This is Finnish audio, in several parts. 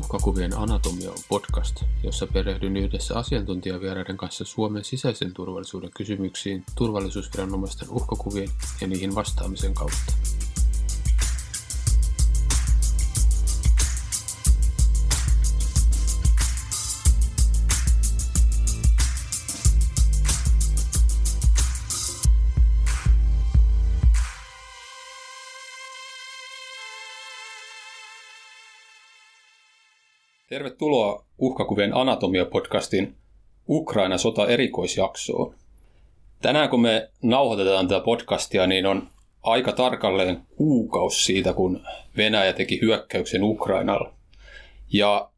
Uhkakuvien anatomia on podcast, jossa perehdyn yhdessä asiantuntijavieraiden kanssa Suomen sisäisen turvallisuuden kysymyksiin turvallisuusviranomaisten uhkakuvien ja niihin vastaamisen kautta. Tervetuloa Uhkakuvien anatomia-podcastin Ukraina-sota erikoisjaksoon. Tänään kun me nauhoitetaan tätä podcastia, niin on aika tarkalleen kuukausi siitä, kun Venäjä teki hyökkäyksen Ukrainalla. Ja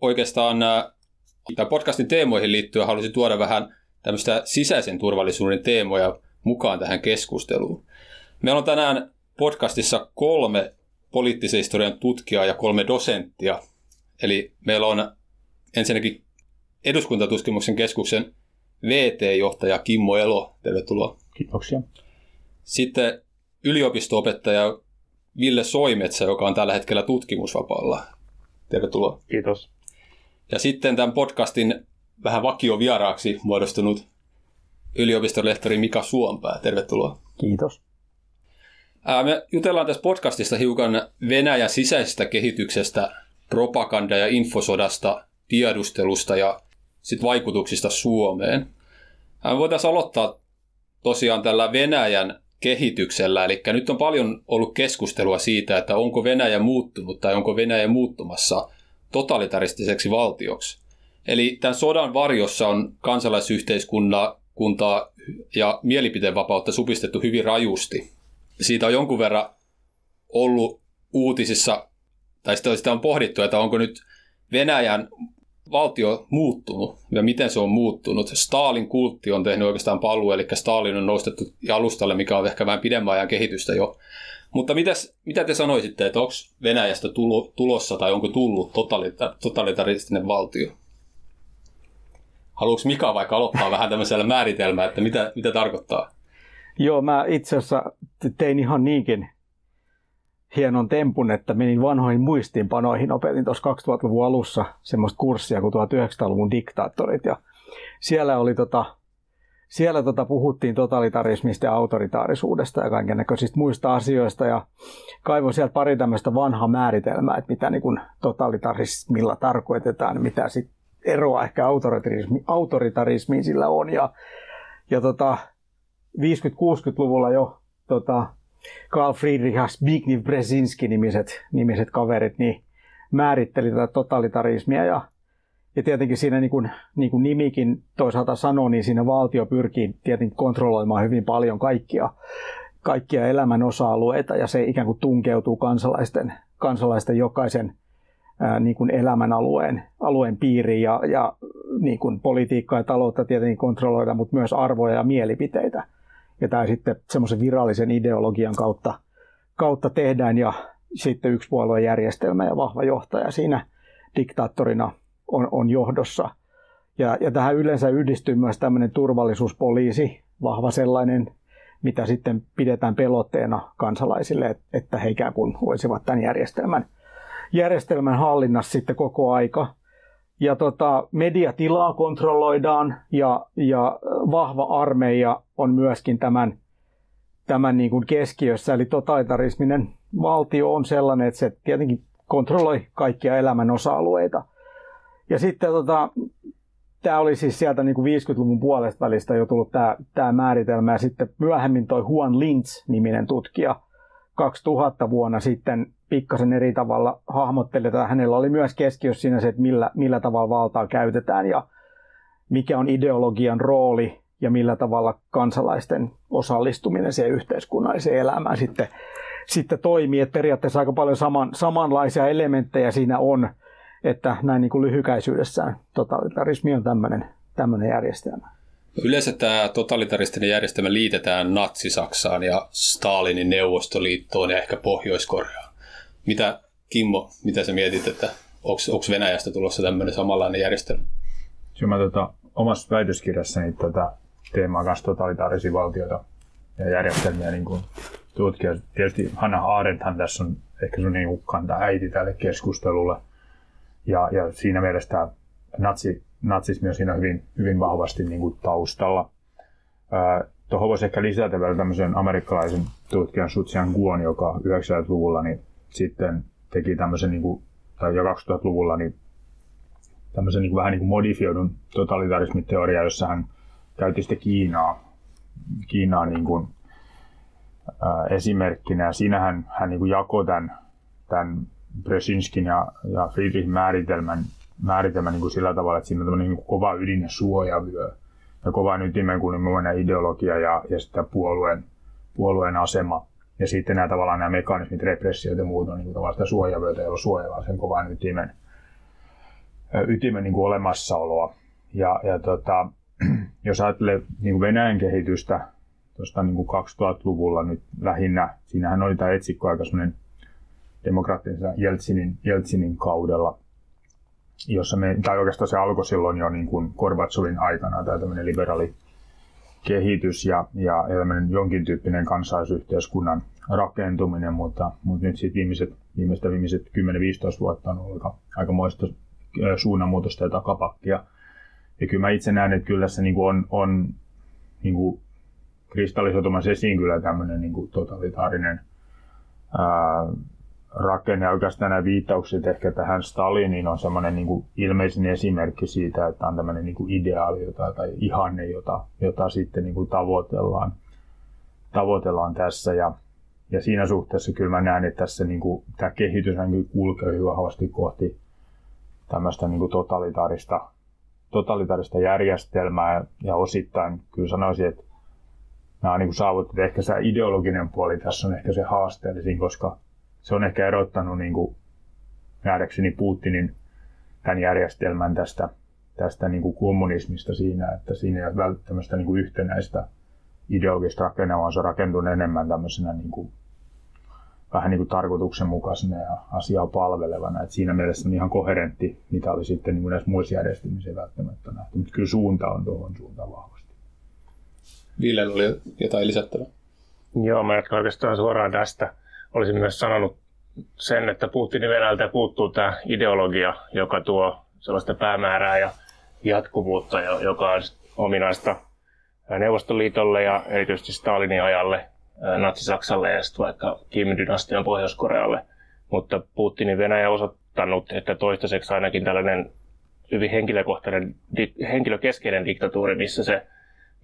oikeastaan nämä, tämän podcastin teemoihin liittyen haluaisin tuoda vähän tämmöistä sisäisen turvallisuuden teemoja mukaan tähän keskusteluun. Meillä on tänään podcastissa kolme poliittisen historian tutkijaa ja kolme dosenttia – Eli meillä on ensinnäkin eduskuntatutkimuksen keskuksen VT-johtaja Kimmo Elo. Tervetuloa. Kiitoksia. Sitten yliopisto-opettaja Ville Soimetsä, joka on tällä hetkellä tutkimusvapaalla. Tervetuloa. Kiitos. Ja sitten tämän podcastin vähän vakiovieraaksi muodostunut yliopistolehtori Mika Suompää. Tervetuloa. Kiitos. Me jutellaan tässä podcastista hiukan Venäjän sisäisestä kehityksestä propaganda- ja infosodasta, tiedustelusta ja sit vaikutuksista Suomeen. Me voitaisiin aloittaa tosiaan tällä Venäjän kehityksellä, eli nyt on paljon ollut keskustelua siitä, että onko Venäjä muuttunut tai onko Venäjä muuttumassa totalitaristiseksi valtioksi. Eli tämän sodan varjossa on kansalaisyhteiskuntaa ja mielipiteenvapautta supistettu hyvin rajusti. Siitä on jonkun verran ollut uutisissa tai sitä on pohdittu, että onko nyt Venäjän valtio muuttunut ja miten se on muuttunut. Stalin kultti on tehnyt oikeastaan paluu, eli Stalin on nostettu alustalle, mikä on ehkä vähän pidemmän ajan kehitystä jo. Mutta mitäs, mitä te sanoisitte, että onko Venäjästä tulossa tai onko tullut totalita- totalitaristinen valtio? Haluatko Mika vaikka aloittaa vähän tämmöisellä määritelmää, että mitä, mitä tarkoittaa? Joo, mä itse asiassa tein ihan niinkin hienon tempun, että menin vanhoihin muistiinpanoihin. Opetin tuossa 2000-luvun alussa semmoista kurssia kuin 1900-luvun diktaattorit. Ja siellä oli tota, siellä tota puhuttiin totalitarismista ja autoritaarisuudesta ja kaiken näköisistä muista asioista ja kaivoin sieltä pari tämmöistä vanhaa määritelmää, että mitä niin kuin totalitarismilla tarkoitetaan, mitä sit eroa ehkä autoritarismi, autoritarismiin sillä on. Ja, ja tota, 50-60-luvulla jo tota, Karl Friedrich ja Zbigniew Brzezinski nimiset, nimiset kaverit niin määritteli tätä totalitarismia ja, ja tietenkin siinä niin kuin, niin kuin nimikin toisaalta sanoo, niin siinä valtio pyrkii tietenkin kontrolloimaan hyvin paljon kaikkia, kaikkia elämän osa-alueita ja se ikään kuin tunkeutuu kansalaisten, kansalaisten jokaisen ää, niin kuin elämän alueen, alueen piiriin ja, ja niin kuin politiikkaa ja taloutta tietenkin kontrolloida, mutta myös arvoja ja mielipiteitä – ja tämä sitten semmoisen virallisen ideologian kautta, kautta tehdään ja sitten yksi järjestelmä ja vahva johtaja siinä diktaattorina on, on johdossa. Ja, ja tähän yleensä yhdistyy myös tämmöinen turvallisuuspoliisi, vahva sellainen, mitä sitten pidetään pelotteena kansalaisille, että he ikään kuin voisivat tämän järjestelmän, järjestelmän hallinnassa sitten koko aika ja tota, mediatilaa kontrolloidaan ja, ja vahva armeija on myöskin tämän, tämän niin kuin keskiössä. Eli totalitarisminen valtio on sellainen, että se tietenkin kontrolloi kaikkia elämän osa-alueita. Ja sitten tota, tämä oli siis sieltä niin kuin 50-luvun puolesta välistä jo tullut tämä, tämä määritelmä. Ja sitten myöhemmin toi Juan Lintz-niminen tutkija 2000 vuonna sitten pikkasen eri tavalla hahmotteli, hänellä oli myös keskiössä siinä se, että millä, millä tavalla valtaa käytetään ja mikä on ideologian rooli ja millä tavalla kansalaisten osallistuminen siihen yhteiskunnalliseen elämään sitten, sitten toimii. Että periaatteessa aika paljon saman, samanlaisia elementtejä siinä on, että näin niin kuin lyhykäisyydessään totalitarismi on tämmöinen, tämmöinen järjestelmä. Yleensä tämä totalitaristinen järjestelmä liitetään Natsi-Saksaan ja Stalinin Neuvostoliittoon ja ehkä Pohjois-Koreaan. Mitä, Kimmo, mitä sä mietit, että onko Venäjästä tulossa tämmöinen samanlainen järjestelmä? Kyllä mä tota, omassa väitöskirjassani tätä teemaa kanssa totalitaarisia valtioita ja järjestelmiä niin kuin tutkia. Tietysti Hanna Arendthan tässä on ehkä sun niin ukkanta äiti tälle keskustelulle. ja, ja siinä mielessä natsi, natsismi on siinä hyvin, hyvin vahvasti niin kuin taustalla. Tuohon voisi ehkä lisätä vielä tämmöisen amerikkalaisen tutkijan Sutsian Guon, joka 90-luvulla niin sitten teki tämmöisen, niin kuin, tai jo 2000-luvulla, niin tämmöisen niin kuin, vähän niin kuin modifioidun totalitarismiteoria, jossa hän käytti sitten Kiinaa, Kiinaa niin kuin, ää, esimerkkinä. Ja siinä hän, niin kuin jakoi tämän, tämän Brzezinskin ja, ja Friedrichin määritelmän, määritelmän niin kuin sillä tavalla, että siinä on tämmöinen niin kova ydin ja suojavyö ja kova ytimenkunnimainen ideologia ja, ja sitten puolueen, puolueen asema. Ja sitten nämä tavallaan nämä mekanismit, repressiot ja muut on niin tavallaan sitä suojavyötä, jolla suojellaan sen kovan ytimen, ytimen niin kuin olemassaoloa. Ja, ja tota, jos ajattelee niin kuin Venäjän kehitystä tuosta niin 2000-luvulla nyt lähinnä, siinähän oli tämä etsikko aika semmoinen demokraattisen Jeltsinin, Jeltsinin kaudella, jossa me, tai oikeastaan se alkoi silloin jo niin kuin Gorbatsovin aikana, tämä tämmöinen liberaali kehitys ja, ja jonkin tyyppinen kansaisyhteiskunnan rakentuminen, mutta, mutta nyt sitten viimeiset, viimeiset, viimeiset 10-15 vuotta on ollut aika, aika moista suunnanmuutosta ja takapakkia. Ja kyllä mä itse näen, että kyllä se niin kuin on, on niin kuin kristallisotumassa esiin kyllä tämmöinen niin kuin totalitaarinen ää, rakenne. Ja oikeastaan nämä viittaukset ehkä tähän Staliniin on semmoinen niin ilmeisin esimerkki siitä, että on tämmöinen niin kuin ideaali jota, tai ihanne, jota, jota sitten niin kuin tavoitellaan, tavoitellaan tässä. Ja, ja siinä suhteessa kyllä mä näen, että tässä niin kuin, tämä kehitys kulkee hyvin vahvasti kohti tämmöistä niin kuin totalitaarista, totalitaarista järjestelmää ja, ja osittain kyllä sanoisin, että nämä on niin saavutettu. Ehkä se ideologinen puoli tässä on ehkä se haasteellisin, koska se on ehkä erottanut niin kuin, nähdäkseni Putinin tämän järjestelmän tästä, tästä niin kuin kommunismista siinä, että siinä ei ole välttämättä niin kuin yhtenäistä ideologista rakennelmaa, vaan se on rakentunut enemmän tämmöisenä niin kuin, vähän niin kuin tarkoituksenmukaisena ja asiaa palvelevana. Et siinä mielessä on ihan koherentti, mitä oli sitten niin kuin näissä muissa järjestelmissä välttämättä nähty. Mutta kyllä suunta on tuohon suuntaan vahvasti. Ville oli jotain lisättävää. Joo, mä jatkan oikeastaan suoraan tästä. Olisin myös sanonut sen, että Putinin Venäjältä puuttuu tämä ideologia, joka tuo sellaista päämäärää ja jatkuvuutta, joka on ominaista Neuvostoliitolle ja erityisesti Stalinin ajalle, Natsi-Saksalle ja sitten vaikka Kim-dynastian Pohjois-Korealle. Mutta Putinin Venäjä on osoittanut, että toistaiseksi ainakin tällainen hyvin henkilökohtainen, henkilökeskeinen diktatuuri, missä se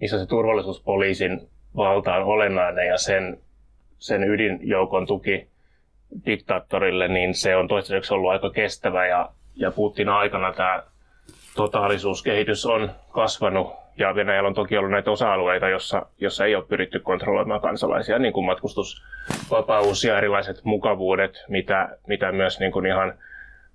missä se turvallisuuspoliisin valta on olennainen ja sen, sen ydinjoukon tuki diktaattorille, niin se on toistaiseksi ollut aika kestävä ja, ja Putin aikana tämä totaalisuuskehitys on kasvanut. Ja Venäjällä on toki ollut näitä osa-alueita, jossa, jossa ei ole pyritty kontrolloimaan kansalaisia, niin kuin matkustusvapaus ja erilaiset mukavuudet, mitä, mitä myös niin kuin ihan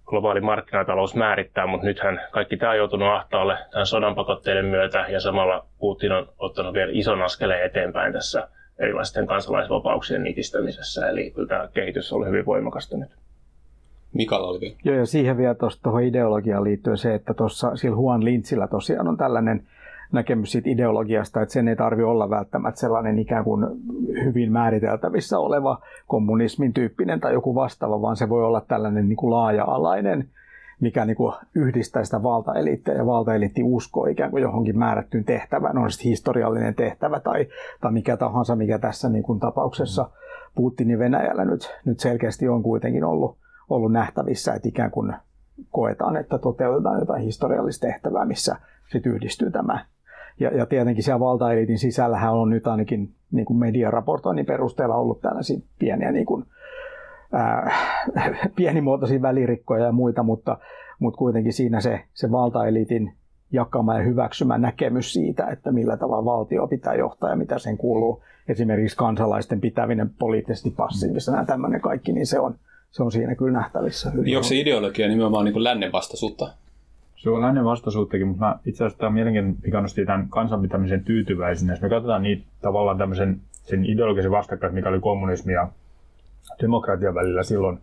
globaali markkinatalous määrittää, mutta nythän kaikki tämä on joutunut ahtaalle tämän sodan pakotteiden myötä ja samalla Putin on ottanut vielä ison askeleen eteenpäin tässä erilaisten kansalaisvapauksien nitistämisessä, eli kyllä tämä kehitys on hyvin voimakasta nyt. Mikael oli vielä. Joo, ja siihen vielä tuohon ideologiaan liittyen se, että tuossa sillä Juan Lintzillä tosiaan on tällainen näkemys siitä ideologiasta, että sen ei tarvi olla välttämättä sellainen ikään kuin hyvin määriteltävissä oleva kommunismin tyyppinen tai joku vastaava, vaan se voi olla tällainen niin kuin laaja-alainen, mikä niin kuin yhdistää sitä valtaeliittiä ja valtaeliitti uskoo ikään kuin johonkin määrättyyn tehtävään, on sitten historiallinen tehtävä tai, tai mikä tahansa, mikä tässä niin kuin tapauksessa Putinin Venäjällä nyt, nyt selkeästi on kuitenkin ollut, ollut nähtävissä, että ikään kuin koetaan, että toteutetaan jotain historiallista tehtävää, missä sitten yhdistyy tämä. Ja, ja tietenkin siellä valtaeliitin sisällähän on nyt ainakin niin kuin mediaraportoinnin perusteella ollut tällaisia pieniä niin kuin, ää, pienimuotoisia välirikkoja ja muita, mutta, mutta kuitenkin siinä se, se valtaeliitin jakama ja hyväksymä näkemys siitä, että millä tavalla valtio pitää johtaa ja mitä sen kuuluu. Esimerkiksi kansalaisten pitäminen poliittisesti passiivisena ja tämmöinen kaikki, niin se on, se on siinä kyllä nähtävissä. Hyvin. Onko se ideologia nimenomaan niin kuin lännen vastaisuutta? Se on lännen vastaisuuttakin, mutta mä, itse asiassa tämä on mielenkiintoinen, mikä nosti tämän kansanpitämisen tyytyväisyyden. Jos me katsotaan niitä tavallaan tämmöisen sen ideologisen vastakkain, mikä oli kommunismi ja demokratian välillä silloin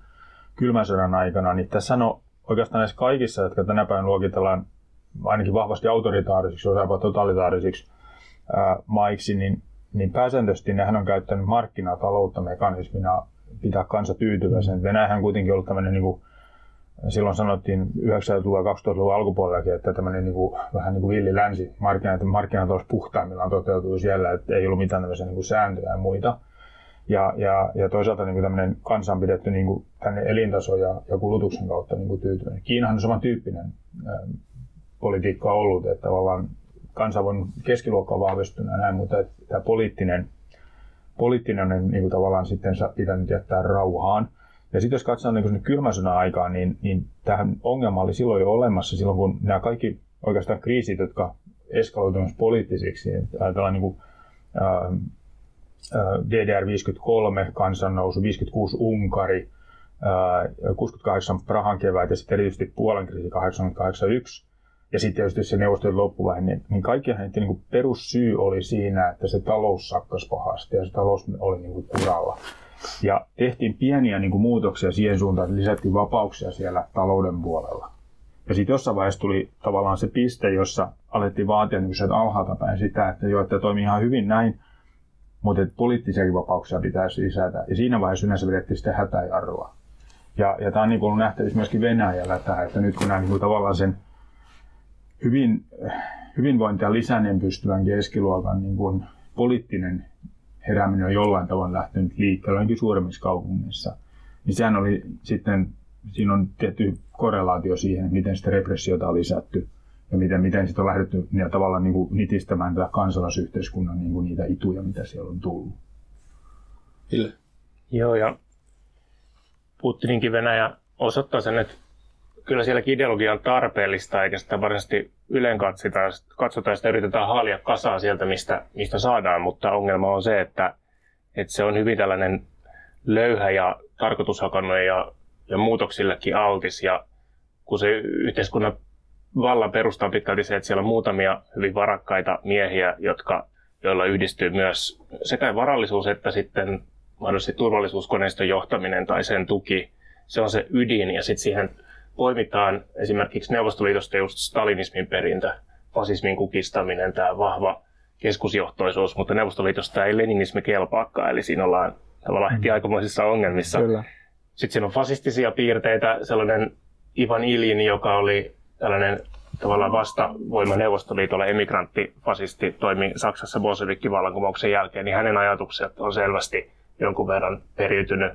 kylmän sodan aikana, niin tässä on oikeastaan näissä kaikissa, jotka tänä päivänä luokitellaan ainakin vahvasti autoritaarisiksi, osaapa totalitaarisiksi ää, maiksi, niin, niin pääsääntöisesti nehän on käyttänyt markkinataloutta mekanismina pitää kansa tyytyväisen. Venäjähän on kuitenkin ollut tämmöinen niin kuin, silloin sanottiin 90-luvun ja 2000-luvun alkupuolellakin, että tämmöinen niin kuin, vähän niin kuin villi länsi, markkinat, markkinat olisi puhtaimmillaan toteutuu siellä, että ei ollut mitään tämmöisiä niin kuin sääntöjä ja muita. Ja, ja, ja toisaalta niin kuin tämmöinen kansa on pidetty niin kuin tänne elintaso ja, ja kulutuksen kautta niin kuin tyytyväinen. Kiinahan on samantyyppinen ää, politiikka ollut, että tavallaan kansa on keskiluokka vahvistunut ja näin, mutta tämä poliittinen, poliittinen on niin kuin tavallaan sitten pitänyt jättää rauhaan. Ja sitten jos katsotaan niin kylmän sodan aikaa, niin, niin tähän ongelma oli silloin jo olemassa, silloin kun nämä kaikki oikeastaan kriisit, jotka eskaloituivat poliittisiksi, että ajatellaan niin kuin, ää, DDR 53, kansannousu, 56 Unkari, 68 Prahan kevät ja sitten erityisesti Puolan kriisi 881 ja sitten tietysti se neuvostojen loppuvaihe, niin, niin kaikkien näiden niin perussyy oli siinä, että se talous sakkas pahasti ja se talous oli niin kuin kuralla. Ja tehtiin pieniä niin kuin muutoksia siihen suuntaan, että lisättiin vapauksia siellä talouden puolella. Ja sitten jossain vaiheessa tuli tavallaan se piste, jossa alettiin vaatia niin alhaalta päin sitä, että joo, että toimii ihan hyvin näin, mutta poliittisiakin vapauksia pitäisi lisätä. Ja siinä vaiheessa yleensä vedettiin sitten hätäjarrua. Ja, ja tämä on niin ollut nähtävissä myöskin Venäjällä tämä, että nyt kun nämä niin tavallaan sen hyvin, hyvinvointia lisäneen pystyvän keskiluokan niin kuin poliittinen herääminen on jollain tavalla lähtenyt liikkeelle ainakin suuremmissa kaupungeissa, niin sehän oli sitten, siinä on tietty korrelaatio siihen, miten sitä repressiota on lisätty ja miten, miten sitten on lähdetty ja tavallaan niin kuin nitistämään tätä kansalaisyhteiskunnan niin kuin niitä ituja, mitä siellä on tullut. Ville. Joo, ja Putininkin Venäjä osoittaa sen, että kyllä sielläkin ideologia on tarpeellista, eikä sitä varsinaisesti ylen katsotaan, katsotaan sitä yritetään haalia kasaa sieltä, mistä, mistä saadaan, mutta ongelma on se, että, että se on hyvin tällainen löyhä ja tarkoitushakannut ja, ja muutoksillekin altis, ja kun se yhteiskunnan vallan perusta on pitkälti se, että siellä on muutamia hyvin varakkaita miehiä, jotka, joilla yhdistyy myös sekä varallisuus että sitten mahdollisesti turvallisuuskoneiston johtaminen tai sen tuki. Se on se ydin ja sitten siihen poimitaan esimerkiksi Neuvostoliitosta just stalinismin perintö, fasismin kukistaminen, tämä vahva keskusjohtoisuus, mutta Neuvostoliitosta ei leninismi kelpaakaan, eli siinä ollaan tavallaan heti mm. aikamoisissa ongelmissa. Kyllä. Sitten siinä on fasistisia piirteitä, sellainen Ivan Iljin, joka oli tällainen tavallaan vastavoima Neuvostoliitolle emigranttifasisti, toimi Saksassa bolshevikkivallankumouksen jälkeen, niin hänen ajatukset on selvästi jonkun verran periytynyt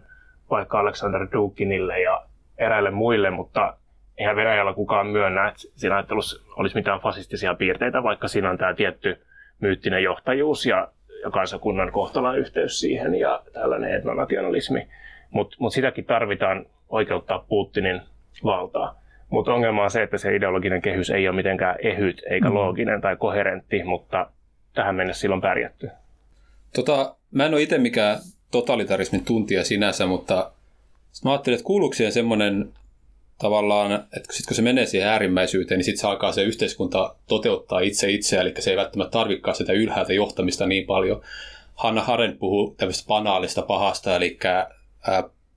vaikka Alexander Dukinille ja eräille muille, mutta eihän Venäjällä kukaan myönnä, että siinä ajattelussa olisi mitään fasistisia piirteitä, vaikka siinä on tämä tietty myyttinen johtajuus ja, ja kansakunnan kohtalan yhteys siihen ja tällainen etnonationalismi. Mutta mut sitäkin tarvitaan oikeuttaa Putinin valtaa. Mutta ongelma on se, että se ideologinen kehys ei ole mitenkään ehyt eikä mm. looginen tai koherentti, mutta tähän mennessä silloin pärjätty. Tota, mä en ole itse mikään totalitarismin tuntija sinänsä, mutta mä ajattelin, että kuuluuko siihen semmoinen tavallaan, että sit kun se menee siihen äärimmäisyyteen, niin sitten se alkaa se yhteiskunta toteuttaa itse itseä, eli se ei välttämättä tarvikaan sitä ylhäältä johtamista niin paljon. Hanna Haren puhuu tämmöistä banaalista pahasta, eli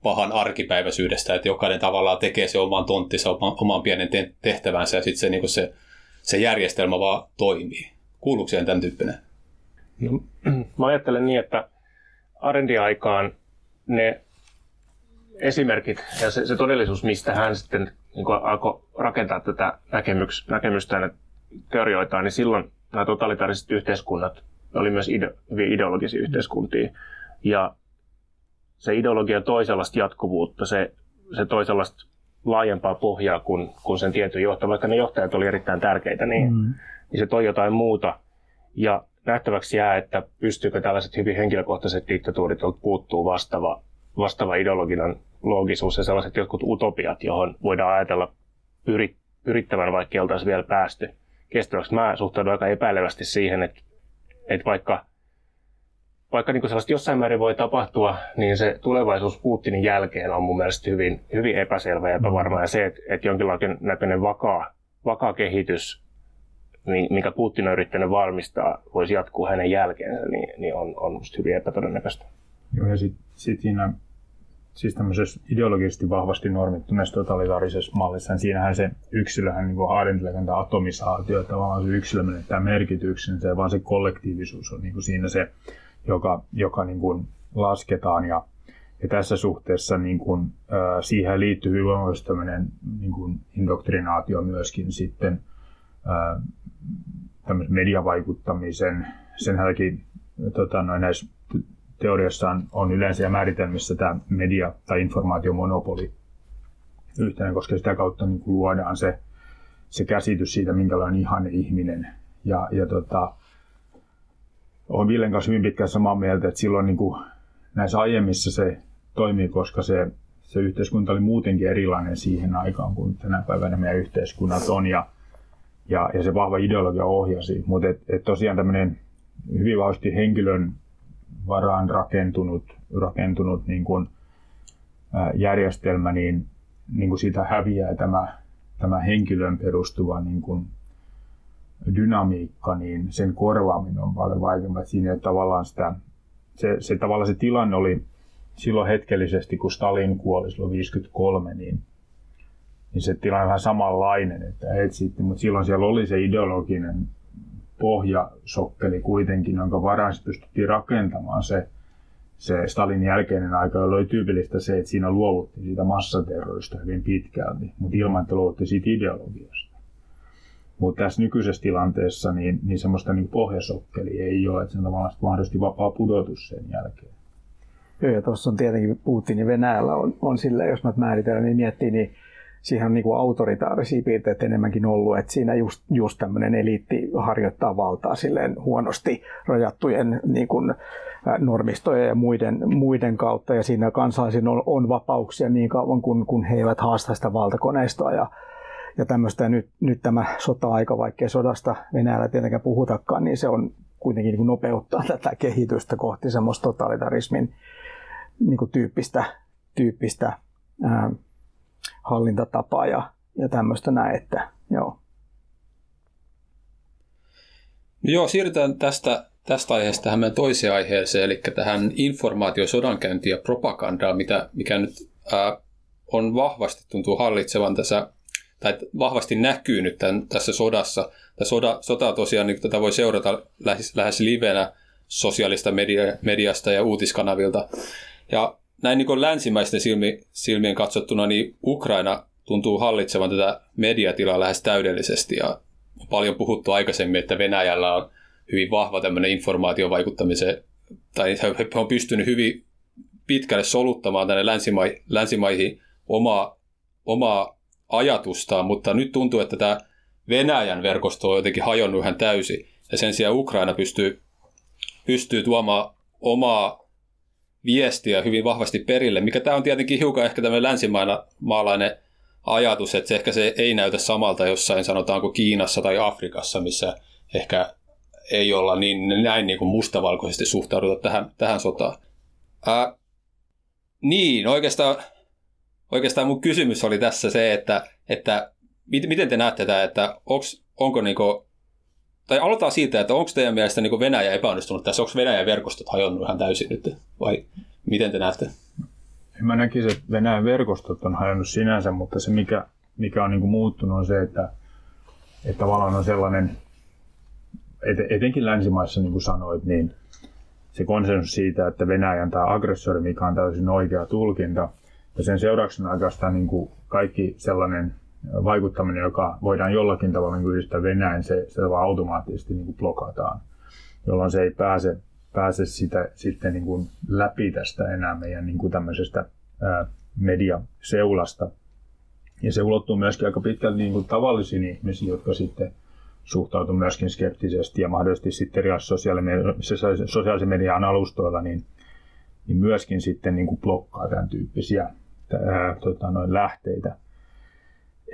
pahan arkipäiväisyydestä, että jokainen tavallaan tekee se oman tonttinsa, oman, oman pienen tehtävänsä ja sitten se, niin se, se järjestelmä vaan toimii. Kuuluuko siihen tämän tyyppinen? No, mä ajattelen niin, että Arendi-aikaan ne esimerkit ja se, se todellisuus, mistä hän sitten niin alkoi rakentaa tätä näkemyks, näkemystä ja teorioitaan, niin silloin nämä totalitaariset yhteiskunnat oli myös ide, hyvin ideologisia yhteiskuntia. Ja se ideologia toi sellaista jatkuvuutta, se, se toi sellaista laajempaa pohjaa kuin, kuin sen tietyn johtaja. Vaikka ne johtajat oli erittäin tärkeitä, niin, mm. niin se toi jotain muuta. Ja nähtäväksi jää, että pystyykö tällaiset hyvin henkilökohtaiset diktatuurit puuttuu vastaava vastaava ideologinen loogisuus ja sellaiset jotkut utopiat, johon voidaan ajatella pyri, pyrittävän, vaikka ei oltaisi vielä päästy kestäväksi. Mä suhtaudun aika epäilevästi siihen, että, että vaikka, vaikka niin sellaista jossain määrin voi tapahtua, niin se tulevaisuus Putinin jälkeen on mun mielestä hyvin, hyvin epäselvä ja epävarma. Ja se, että, että jonkinlainen näköinen vakaa, vakaa kehitys, minkä Putin on yrittänyt valmistaa, voisi jatkuu hänen jälkeensä, niin, niin on, on musta hyvin epätodennäköistä. Joo, ja sitten sit siinä siis tämmöisessä ideologisesti vahvasti normittuneessa totalitaarisessa mallissa, niin siinähän se yksilöhän niin haadentelee tämä atomisaatio, että vaan se yksilö menettää merkityksensä, vaan se kollektiivisuus on niin kuin siinä se, joka, joka niin kuin lasketaan. Ja, ja tässä suhteessa niin kuin, ää, siihen liittyy hyvin tämmöinen niin kuin indoktrinaatio myöskin sitten ää, mediavaikuttamisen. Sen jälkeen tota, noin näissä teoriassa on, yleensä ja määritelmissä tämä media- tai informaatiomonopoli yhtenä, koska sitä kautta niin kuin luodaan se, se käsitys siitä, minkälainen ihane ihminen. Ja, ja tota, olen Villen kanssa hyvin pitkään samaa mieltä, että silloin niin kuin näissä aiemmissa se toimii, koska se, se yhteiskunta oli muutenkin erilainen siihen aikaan kuin tänä päivänä meidän yhteiskunnat on ja, ja, ja se vahva ideologia ohjasi. Mutta et, et tosiaan tämmöinen hyvin vahvasti henkilön varaan rakentunut, rakentunut niin kuin, ää, järjestelmä, niin, niin kuin siitä häviää tämä, tämä henkilön perustuva niin kuin, dynamiikka, niin sen korvaaminen on paljon vaikeampaa. Siinä tavallaan sitä, se, se, tavallaan se tilanne oli silloin hetkellisesti, kun Stalin kuoli silloin 53, niin, niin se tilanne on vähän samanlainen, että etsitti, mutta silloin siellä oli se ideologinen pohjasokkeli kuitenkin, jonka varaan pystyttiin rakentamaan se, se Stalin jälkeinen aika, jolloin oli tyypillistä se, että siinä luovuttiin siitä massaterrorista hyvin pitkälti, mutta ilman, että luovuttiin siitä ideologiasta. Mutta tässä nykyisessä tilanteessa niin, niin semmoista niin pohjasokkeli ei ole, että se on tavallaan mahdollisesti vapaa pudotus sen jälkeen. Joo, ja tuossa on tietenkin Putin Venäjällä on, on sillä, jos mä määritellään, niin miettii, niin siihen on niin kuin autoritaarisia piirteitä enemmänkin ollut, että siinä just, just tämmöinen eliitti harjoittaa valtaa silleen huonosti rajattujen niin kuin normistojen ja muiden, muiden kautta, ja siinä kansalaisilla on, on vapauksia niin kauan, kun, kun he eivät haasta sitä valtakoneistoa, ja, ja tämmöistä, nyt, nyt tämä sota-aika, vaikkei sodasta Venäjällä tietenkään puhutakaan, niin se on kuitenkin niin kuin nopeuttaa tätä kehitystä kohti semmoista totalitarismin niin kuin tyyppistä, tyyppistä ää, hallintatapaa ja, ja tämmöistä näin, että joo. No joo, siirrytään tästä, tästä aiheesta tähän meidän toiseen aiheeseen, eli tähän informaatiosodankäyntiin ja propagandaan, mitä, mikä nyt ää, on vahvasti tuntuu hallitsevan tässä, tai vahvasti näkyy nyt tämän, tässä sodassa. Tämä soda, sota tosiaan, niin tätä voi seurata lähes, lähes livenä sosiaalista media, mediasta ja uutiskanavilta. Ja näin niin länsimäisten silmi, silmien katsottuna, niin Ukraina tuntuu hallitsevan tätä mediatilaa lähes täydellisesti. Ja on paljon puhuttu aikaisemmin, että Venäjällä on hyvin vahva tämmöinen informaatiovaikuttamisen, tai he on pystynyt hyvin pitkälle soluttamaan tänne länsimai, länsimaihin omaa, omaa ajatustaan, mutta nyt tuntuu, että tämä Venäjän verkosto on jotenkin hajonnut ihan täysin, ja sen sijaan Ukraina pystyy, pystyy tuomaan omaa viestiä hyvin vahvasti perille, mikä tämä on tietenkin hiukan ehkä tämmöinen länsimaalainen ajatus, että se ehkä se ei näytä samalta jossain sanotaanko Kiinassa tai Afrikassa, missä ehkä ei olla niin näin niin kuin mustavalkoisesti suhtauduta tähän, tähän sotaan. Ää, niin, oikeastaan, oikeastaan mun kysymys oli tässä se, että, että miten te näette tätä, että onks, onko niinku tai aloitetaan siitä, että onko teidän mielestä niin Venäjä epäonnistunut tässä, onko Venäjän verkostot hajonnut ihan täysin nyt, vai miten te näette? Mä näkisin, että Venäjän verkostot on hajonnut sinänsä, mutta se mikä, mikä on niin kuin muuttunut on se, että, että tavallaan on sellainen, et, etenkin länsimaissa niin kuin sanoit, niin se konsensus siitä, että Venäjän tämä aggressori, mikä on täysin oikea tulkinta, ja sen seurauksena oikeastaan niin kuin kaikki sellainen vaikuttaminen, joka voidaan jollakin tavalla niin yhdistää Venäjän, se, se vaan automaattisesti niin kuin blokataan, jolloin se ei pääse, pääse sitä, sitten niin kuin läpi tästä enää meidän niin kuin tämmöisestä ää, mediaseulasta. Ja se ulottuu myöskin aika pitkälti niin kuin tavallisiin ihmisiin, jotka sitten suhtautuu myöskin skeptisesti ja mahdollisesti sitten eri sosiaalisen median alustoilla, niin, niin myöskin sitten niin kuin blokkaa tämän tyyppisiä ää, tota, noin lähteitä.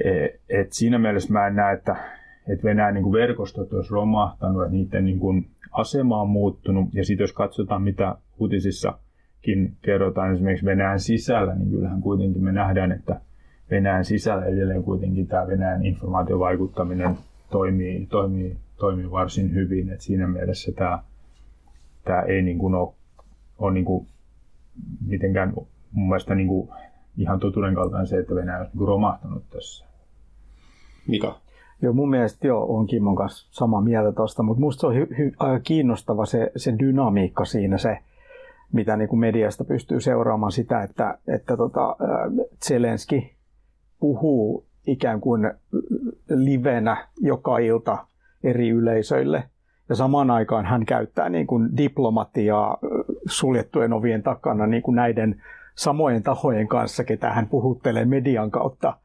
E, et siinä mielessä mä en näe, että, että Venäjän niin kuin verkostot olisi romahtanut, että niiden niin kuin asema on muuttunut. Ja sitten jos katsotaan, mitä uutisissakin kerrotaan esimerkiksi Venäjän sisällä, niin kyllähän kuitenkin me nähdään, että Venäjän sisällä edelleen kuitenkin tämä Venäjän informaatiovaikuttaminen toimii, toimii, toimii varsin hyvin. Et siinä mielessä tämä, tämä ei niin kuin ole, ole niin kuin mitenkään mun mielestä niin kuin ihan totuuden kaltainen se, että Venäjä on niin romahtanut tässä. Mika? Joo, mun mielestä joo, on Kimmon kanssa samaa mieltä tuosta, mutta musta se on hy- hy- aika kiinnostava se, se dynamiikka siinä, se, mitä niin kuin mediasta pystyy seuraamaan sitä, että, että tota, Zelenski puhuu ikään kuin livenä joka ilta eri yleisöille. Ja samaan aikaan hän käyttää niin kuin diplomatiaa suljettujen ovien takana niin kuin näiden samojen tahojen kanssa, ketä hän puhuttelee median kautta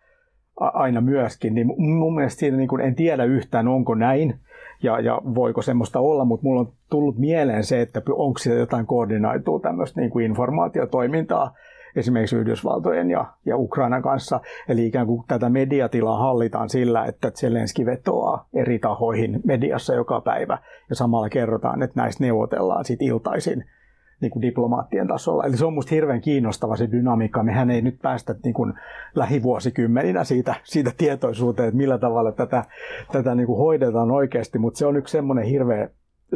aina myöskin. Niin mun mielestä siinä niin kuin en tiedä yhtään, onko näin ja, ja voiko semmoista olla, mutta mulla on tullut mieleen se, että onko siellä jotain koordinoitua tämmöistä niin kuin informaatiotoimintaa esimerkiksi Yhdysvaltojen ja, ja Ukrainan kanssa. Eli ikään kuin tätä mediatilaa hallitaan sillä, että Zelenski vetoaa eri tahoihin mediassa joka päivä ja samalla kerrotaan, että näistä neuvotellaan sitten iltaisin niin kuin diplomaattien tasolla. Eli se on minusta hirveän kiinnostava se dynamiikka. Mehän ei nyt päästä niin kuin lähivuosikymmeninä siitä, siitä tietoisuuteen, että millä tavalla tätä, tätä niin kuin hoidetaan oikeasti, mutta se on yksi semmoinen hirveä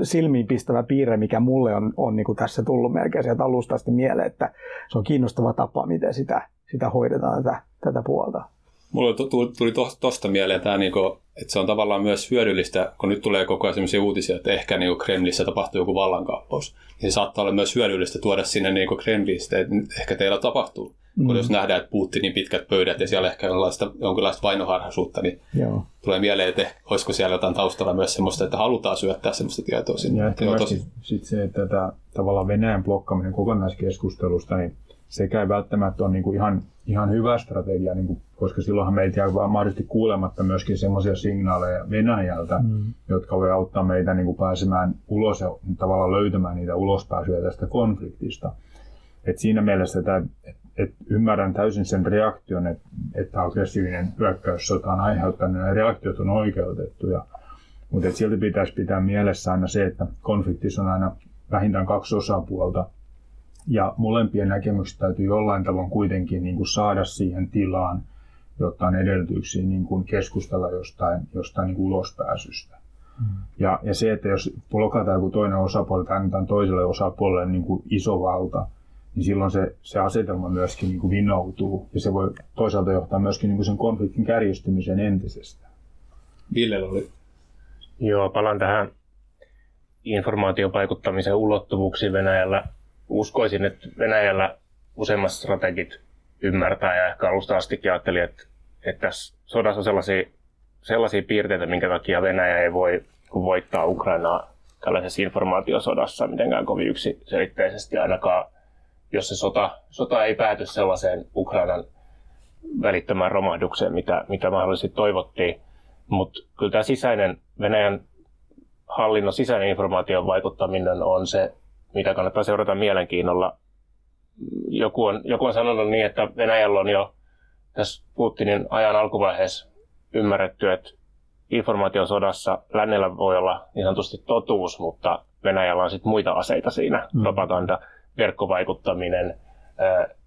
silmiinpistävä piirre, mikä mulle on, on niin kuin tässä tullut melkein sieltä alusta asti mieleen, että se on kiinnostava tapa, miten sitä, sitä hoidetaan tätä, tätä puolta. Mulle tuli tuosta mieleen tämä, niinku, että se on tavallaan myös hyödyllistä, kun nyt tulee koko ajan sellaisia uutisia, että ehkä niinku Kremlissä tapahtuu joku vallankaappaus. Niin se saattaa olla myös hyödyllistä tuoda sinne niinku Kremlistä, että ehkä teillä tapahtuu. Mm. Kun jos nähdään, että Putinin pitkät pöydät ja siellä ehkä jonkinlaista, jonkinlaista vainoharhaisuutta, niin Joo. tulee mieleen, että olisiko siellä jotain taustalla myös semmoista, että halutaan syöttää semmoista tietoa sinne. Ja ehkä tosi... sit se, että tämä tavallaan Venäjän blokkaaminen kokonaiskeskustelusta, niin sekä ei välttämättä ole niin kuin ihan, ihan hyvä strategia, niin kuin, koska silloinhan meitä jää mahdollisesti kuulematta myöskin semmoisia signaaleja Venäjältä, mm. jotka voi auttaa meitä niin kuin pääsemään ulos ja tavallaan löytämään niitä ulospääsyjä tästä konfliktista. Et siinä mielessä, että et, et ymmärrän täysin sen reaktion, että, että aggressiivinen hyökkäyssota on aiheuttanut ja reaktiot on oikeutettuja. Mutta silti pitäisi pitää mielessä aina se, että konfliktissa on aina vähintään kaksi osapuolta – ja molempien näkemykset täytyy jollain tavoin kuitenkin niin kuin saada siihen tilaan, jotta on edellytyksiä niin kuin keskustella jostain, jostain niin kuin ulospääsystä. Mm. Ja, ja se, että jos blokataan joku toinen osapuoli tai annetaan toiselle osapuolelle niin kuin iso valta, niin silloin se, se asetelma myöskin niin kuin vinoutuu ja se voi toisaalta johtaa myöskin niin kuin sen konfliktin kärjistymiseen entisestään. Ville oli. Joo, palaan tähän informaatiopaikuttamisen ulottuvuuksiin Venäjällä uskoisin, että Venäjällä useimmat strategit ymmärtää ja ehkä alusta asti ajatteli, että, että tässä sodassa on sellaisia, sellaisia piirteitä, minkä takia Venäjä ei voi voittaa Ukrainaa tällaisessa informaatiosodassa mitenkään kovin yksiselitteisesti ainakaan, jos se sota, sota ei pääty sellaiseen Ukrainan välittömään romahdukseen, mitä, mitä mahdollisesti toivottiin. Mutta kyllä tämä sisäinen Venäjän hallinnon sisäinen informaation vaikuttaminen on se mitä kannattaa seurata mielenkiinnolla. Joku on, joku on sanonut niin, että Venäjällä on jo tässä Putinin ajan alkuvaiheessa ymmärretty, että informaatiosodassa lännellä voi olla niin sanotusti totuus, mutta Venäjällä on sitten muita aseita siinä, mm. propaganda, verkkovaikuttaminen,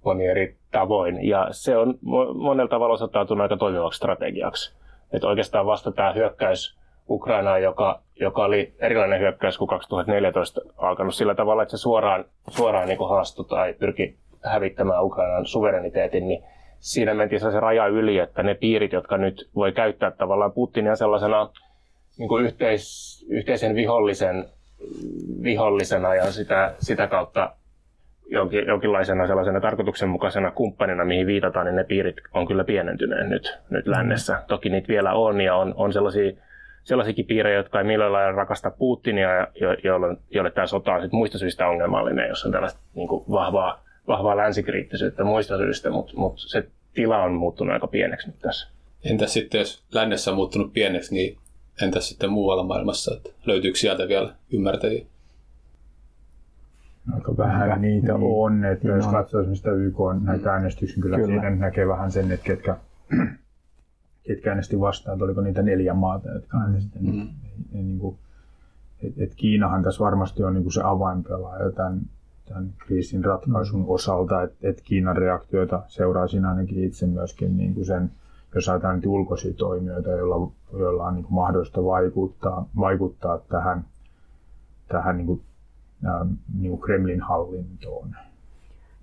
moni eri tavoin. Ja se on monella tavalla osoittautunut aika toimivaksi strategiaksi. Että oikeastaan vasta tämä hyökkäys Ukrainaa, joka, joka oli erilainen hyökkäys kuin 2014 alkanut sillä tavalla, että se suoraan, suoraan niin haastui tai pyrki hävittämään Ukrainan suvereniteetin, niin siinä mentiin se raja yli, että ne piirit, jotka nyt voi käyttää tavallaan Putinia sellaisena niin kuin yhteis, yhteisen vihollisen, vihollisena ja sitä, sitä kautta jonkin, jonkinlaisena sellaisena tarkoituksenmukaisena kumppanina, mihin viitataan, niin ne piirit on kyllä pienentyneet nyt, nyt lännessä. Toki niitä vielä on ja on, on sellaisia sellaisiakin piirejä, jotka ei millään lailla rakasta Putinia ja jo, joille, joille tämä sota on sit muista syistä ongelmallinen, jos on tällaista niin kuin vahvaa, vahvaa länsikriittisyyttä muista syistä, mutta mut se tila on muuttunut aika pieneksi nyt tässä. Entäs sitten, jos lännessä on muuttunut pieneksi, niin entäs sitten muualla maailmassa? Että löytyykö sieltä vielä ymmärtäjiä? Aika vähän Aika, niitä niin. on. Että jos katsoo esimerkiksi YK on näitä äänestyksiä, kyllä, kyllä. siinä näkee vähän sen, että ketkä ketkä äänesti vastaan, että oliko niitä neljä maata, jotka äänesti. Mm. Niin, niin kuin, et, et Kiinahan tässä varmasti on niin kuin se avainpelaaja tämän, tämän kriisin ratkaisun mm. osalta, että et Kiinan reaktioita seuraisin ainakin itse myöskin niin kuin sen, jos ajatellaan niitä ulkoisia toimijoita, joilla, joilla on niin kuin mahdollista vaikuttaa, vaikuttaa tähän, tähän niin kuin, ää, niin kuin Kremlin hallintoon.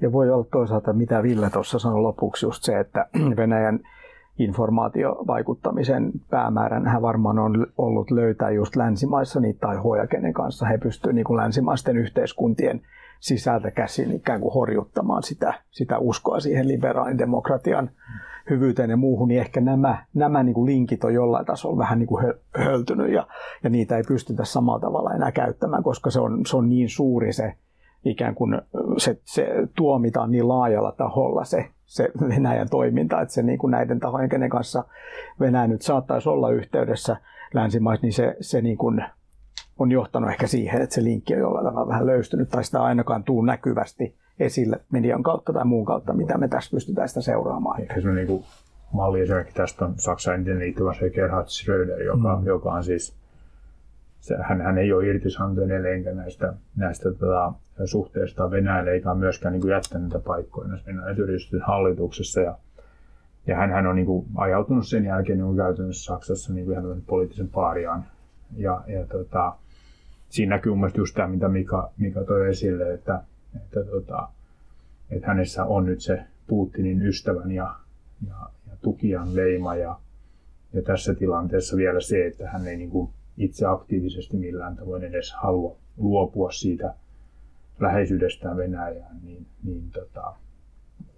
Ja voi olla toisaalta, mitä Ville tuossa sanoi lopuksi, just se, että Venäjän informaatiovaikuttamisen päämäärän hän varmaan on ollut löytää just länsimaissa niitä tahoja, kenen kanssa. He pystyvät niin länsimaisten yhteiskuntien sisältä käsin ikään kuin horjuttamaan sitä, sitä uskoa siihen liberaalin demokratian hyvyyteen ja muuhun, niin ehkä nämä, nämä niin kuin linkit on jollain tasolla vähän niin kuin höltynyt ja, ja niitä ei pystytä samalla tavalla enää käyttämään, koska se on, se on niin suuri se ikään kuin se, se tuomitaan niin laajalla taholla se, se Venäjän toiminta, että se niin kuin näiden tahojen, kenen kanssa Venäjä nyt saattaisi olla yhteydessä länsimaissa, niin se, se niin kuin on johtanut ehkä siihen, että se linkki on jollain tavalla vähän löystynyt tai sitä ainakaan tuu näkyvästi esille median kautta tai muun kautta, mitä me tässä pystytään sitä seuraamaan. Ehkä se niin kuin malliesimerkki tästä on Saksan entinen liittyvä se Gerhard Schröder, joka, mm. joka on siis, hän, hän ei ole irtisanonut edelleenkään näistä, näistä tota, suhteista Venäjälle, eikä myöskään niin kuin jättänyt niitä paikkoja näissä yritysten hallituksessa. Ja, ja hän, hän on niin kuin, ajautunut sen jälkeen niin kuin käytännössä Saksassa niin kuin ihan poliittisen paariaan. Ja, ja tota, siinä näkyy mun just tämä, mitä Mika, Mika toi esille, että, että, tota, että hänessä on nyt se Putinin ystävän ja, ja, ja tukijan leima ja, ja tässä tilanteessa vielä se, että hän ei niin kuin itse aktiivisesti millään tavoin edes halua luopua siitä läheisyydestään Venäjään, niin, niin tota,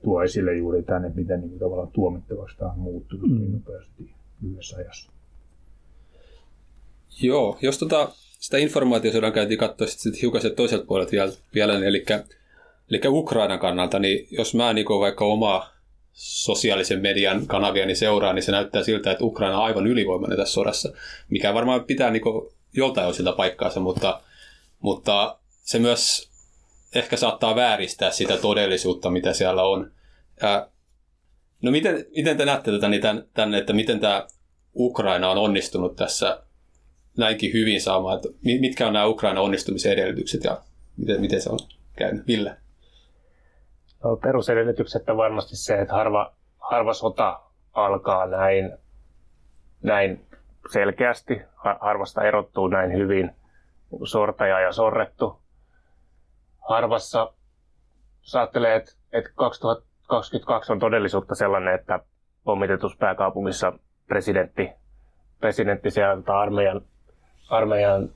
tuo esille juuri tänne, miten niin tavallaan tuomittavaksi tämä on muuttunut mm. niin nopeasti lyhyessä ajassa. Joo, jos tota, sitä informaatiosodan käytiin katsoa sitten hiukan se toiselta puolelta vielä, vielä eli, eli Ukrainan kannalta, niin jos mä niin vaikka omaa sosiaalisen median kanavia niin seuraa, niin se näyttää siltä, että Ukraina on aivan ylivoimainen tässä sodassa, mikä varmaan pitää niin joltain osilta paikkaansa, mutta, mutta se myös ehkä saattaa vääristää sitä todellisuutta, mitä siellä on. Ja, no miten, miten te näette tätä, niin tämän, tämän, että miten tämä Ukraina on onnistunut tässä näinkin hyvin saamaan, että mitkä on nämä Ukraina onnistumisen edellytykset ja miten, miten se on käynyt? Ville? Perusedellytykset on varmasti se, että harva, harva sota alkaa näin, näin selkeästi, harvasta erottuu näin hyvin sortaja ja sorrettu. Harvassa saattelee, että, että 2022 on todellisuutta sellainen, että pommitetussa pääkaupungissa presidentti, presidentti sieltä armeijan armeijan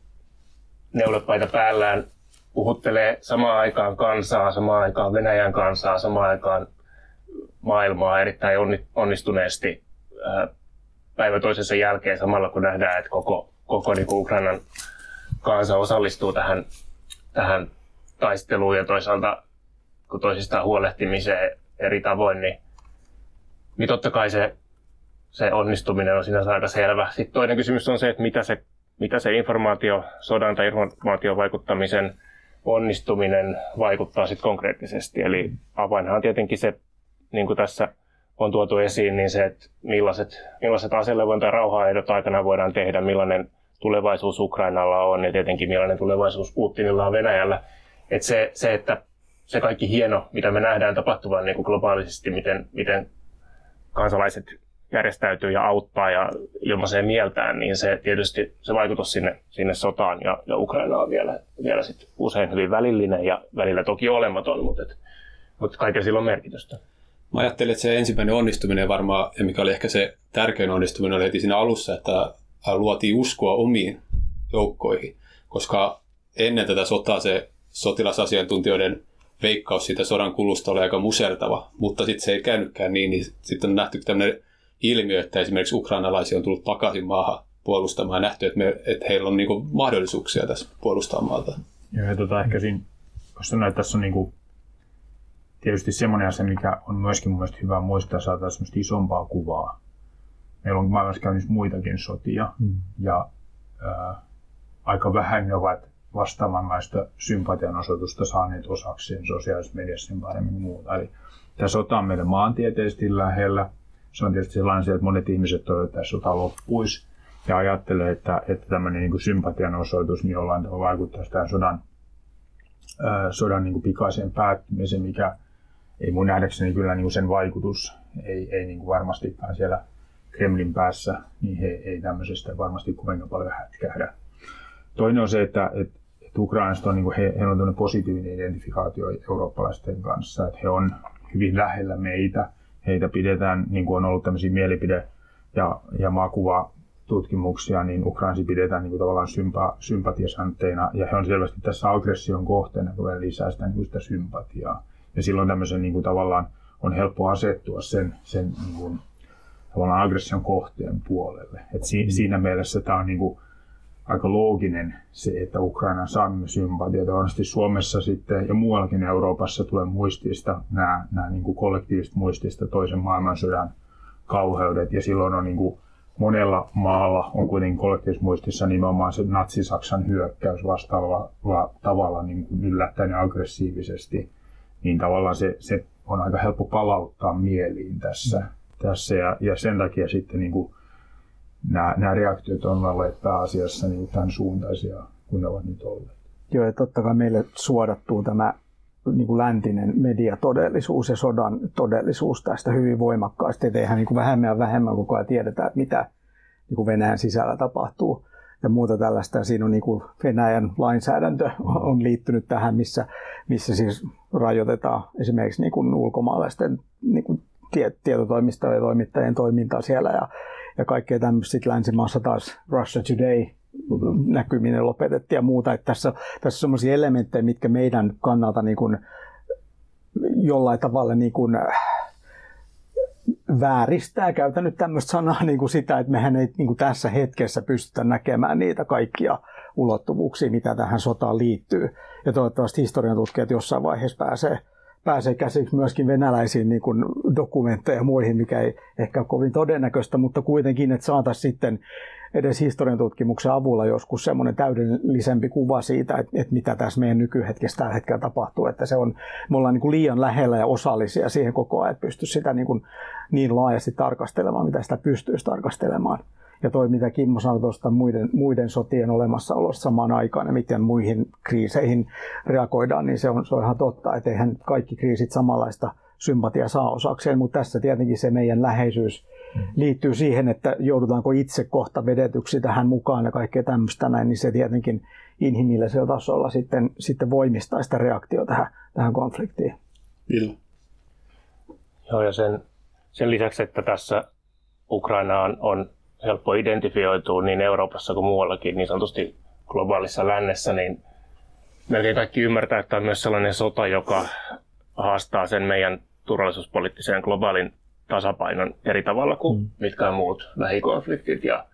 neulepaita päällään puhuttelee samaan aikaan kansaa, samaan aikaan Venäjän kansaa, samaan aikaan maailmaa erittäin onnistuneesti päivä toisensa jälkeen samalla kun nähdään, että koko, koko niin kuin Ukrainan kansa osallistuu tähän, tähän taisteluun ja toisaalta kun toisistaan huolehtimiseen eri tavoin, niin, niin totta kai se, se onnistuminen on sinänsä aika selvä. Sitten toinen kysymys on se, että mitä se mitä se informaatio, sodan tai informaation vaikuttamisen onnistuminen vaikuttaa sitten konkreettisesti. Eli avainhan on tietenkin se, niin kuin tässä on tuotu esiin, niin se, että millaiset, millaiset aselevon tai rauhaehdot aikana voidaan tehdä, millainen tulevaisuus Ukrainalla on ja tietenkin millainen tulevaisuus Putinilla on Venäjällä. Että se, se, että se kaikki hieno, mitä me nähdään tapahtuvan niin kuin globaalisesti, miten, miten kansalaiset järjestäytyy ja auttaa ja ilmaisee mieltään, niin se tietysti se vaikutus sinne, sinne sotaan ja, ja Ukraina on vielä, vielä sit usein hyvin välillinen ja välillä toki olematon, mutta, et, mutta kaiken sillä on merkitystä. Mä ajattelin, että se ensimmäinen onnistuminen varmaan, ja mikä oli ehkä se tärkein onnistuminen, oli heti siinä alussa, että luotiin uskoa omiin joukkoihin, koska ennen tätä sotaa se sotilasasiantuntijoiden veikkaus siitä sodan kulusta oli aika musertava, mutta sitten se ei käynytkään niin, niin sitten on nähty tämmöinen ilmiö, että esimerkiksi ukrainalaisia on tullut takaisin maahan puolustamaan ja nähty, että, me, että heillä on niin kuin mahdollisuuksia tässä puolustaa maata. Joo, ja tota, ehkä siinä, jos sanoin, että tässä on niin kuin, tietysti semmoinen asia, mikä on myöskin mun mielestä hyvä muistaa, saada semmoista isompaa kuvaa. Meillä on maailmassa käynnissä muitakin sotia, mm. ja ää, aika vähän ne ovat vastaavanlaista sympatian osoitusta saaneet osakseen sosiaalisessa mediassa paremmin muuta. Eli tämä sota on meille maantieteellisesti lähellä, se on tietysti sellainen että monet ihmiset toivovat, että sota loppuisi ja ajattelee, että, että tämmöinen niin sympatian osoitus niin jollain tavalla vaikuttaisi tähän sodan, ää, sodan niin kuin pikaiseen päättymiseen, mikä ei mun nähdäkseni kyllä niin kuin sen vaikutus ei, ei niin kuin varmastikaan siellä Kremlin päässä, niin he ei tämmöisestä varmasti kovinkaan paljon hätkähdä. Toinen on se, että, että, että Ukrainasta on, niin kuin he, heillä on positiivinen identifikaatio eurooppalaisten kanssa, että he on hyvin lähellä meitä, heitä pidetään, niin kuin on ollut tämmöisiä mielipide- ja, ja makuva tutkimuksia, niin Ukrainsi pidetään niin kuin tavallaan sympa, sympatiasantteina, ja he on selvästi tässä aggression kohteena, kun lisää sitä, niin kuin sitä sympatiaa. Ja silloin tämmöisen niin kuin tavallaan on helppo asettua sen, sen niin kuin, tavallaan aggression kohteen puolelle. Et si, mm. Siinä mielessä tämä on niin kuin, aika looginen se, että Ukraina saa sympatia. Todennäköisesti Suomessa sitten ja muuallakin Euroopassa tulee muistista nämä, nämä niin kuin kollektiivista muistista toisen maailmansodan kauheudet ja silloin on niin kuin monella maalla on kuitenkin kollektiivismuistissa nimenomaan se natsi-Saksan hyökkäys vastaavalla tavalla niin kuin yllättäen aggressiivisesti, niin tavallaan se, se on aika helppo palauttaa mieliin tässä. Tässä ja, ja sen takia sitten niin kuin nämä, nämä reaktiot on olleet pääasiassa niin tämän suuntaisia kuin ne ovat nyt olleet. Joo, ja totta kai meille suodattuu tämä niin kuin läntinen mediatodellisuus ja sodan todellisuus tästä hyvin voimakkaasti, että eihän niin kuin vähemmän ja vähemmän koko ajan tiedetä, että mitä niin kuin Venäjän sisällä tapahtuu ja muuta tällaista. Siinä on niin kuin Venäjän lainsäädäntö on liittynyt tähän, missä, missä siis rajoitetaan esimerkiksi niin kuin ulkomaalaisten niin kuin tietotoimistojen ja toimittajien toimintaa siellä ja, ja kaikkea tämmöistä. Sitten länsimaassa taas Russia Today näkyminen lopetettiin ja muuta. Että tässä, tässä on sellaisia elementtejä, mitkä meidän kannalta niin kuin jollain tavalla niin kuin vääristää, käytän nyt tämmöistä sanaa niin kuin sitä, että mehän ei niin kuin tässä hetkessä pystytä näkemään niitä kaikkia ulottuvuuksia, mitä tähän sotaan liittyy. Ja toivottavasti historian tutkijat jossain vaiheessa pääsee, pääsee käsiksi myöskin venäläisiin niin kuin dokumentteja ja muihin, mikä ei ehkä ole kovin todennäköistä, mutta kuitenkin, että saataisiin sitten edes historian tutkimuksen avulla joskus semmoinen täydellisempi kuva siitä, että, että mitä tässä meidän nykyhetkessä tällä hetkellä tapahtuu. Että se on, me ollaan niin kuin liian lähellä ja osallisia siihen koko ajan, että pystyisi sitä niin, kuin niin laajasti tarkastelemaan, mitä sitä pystyisi tarkastelemaan. Ja toi, mitä Kimmo sanoi tuosta muiden, muiden sotien olemassaolosta samaan aikaan ja miten muihin kriiseihin reagoidaan, niin se on, se on ihan totta, että eihän kaikki kriisit samanlaista sympatia saa osakseen, mutta tässä tietenkin se meidän läheisyys liittyy siihen, että joudutaanko itse kohta vedetyksi tähän mukaan ja kaikkea tämmöistä näin, niin se tietenkin inhimillisellä tasolla sitten, sitten voimistaa sitä reaktiota tähän, tähän konfliktiin. Ville. Joo, ja sen, sen lisäksi, että tässä Ukrainaan on helppo identifioitua niin Euroopassa kuin muuallakin niin sanotusti globaalissa lännessä, niin melkein kaikki ymmärtää, että on myös sellainen sota, joka haastaa sen meidän turvallisuuspoliittiseen globaalin tasapainon eri tavalla kuin mm. mitkään muut lähikonfliktit. Ja,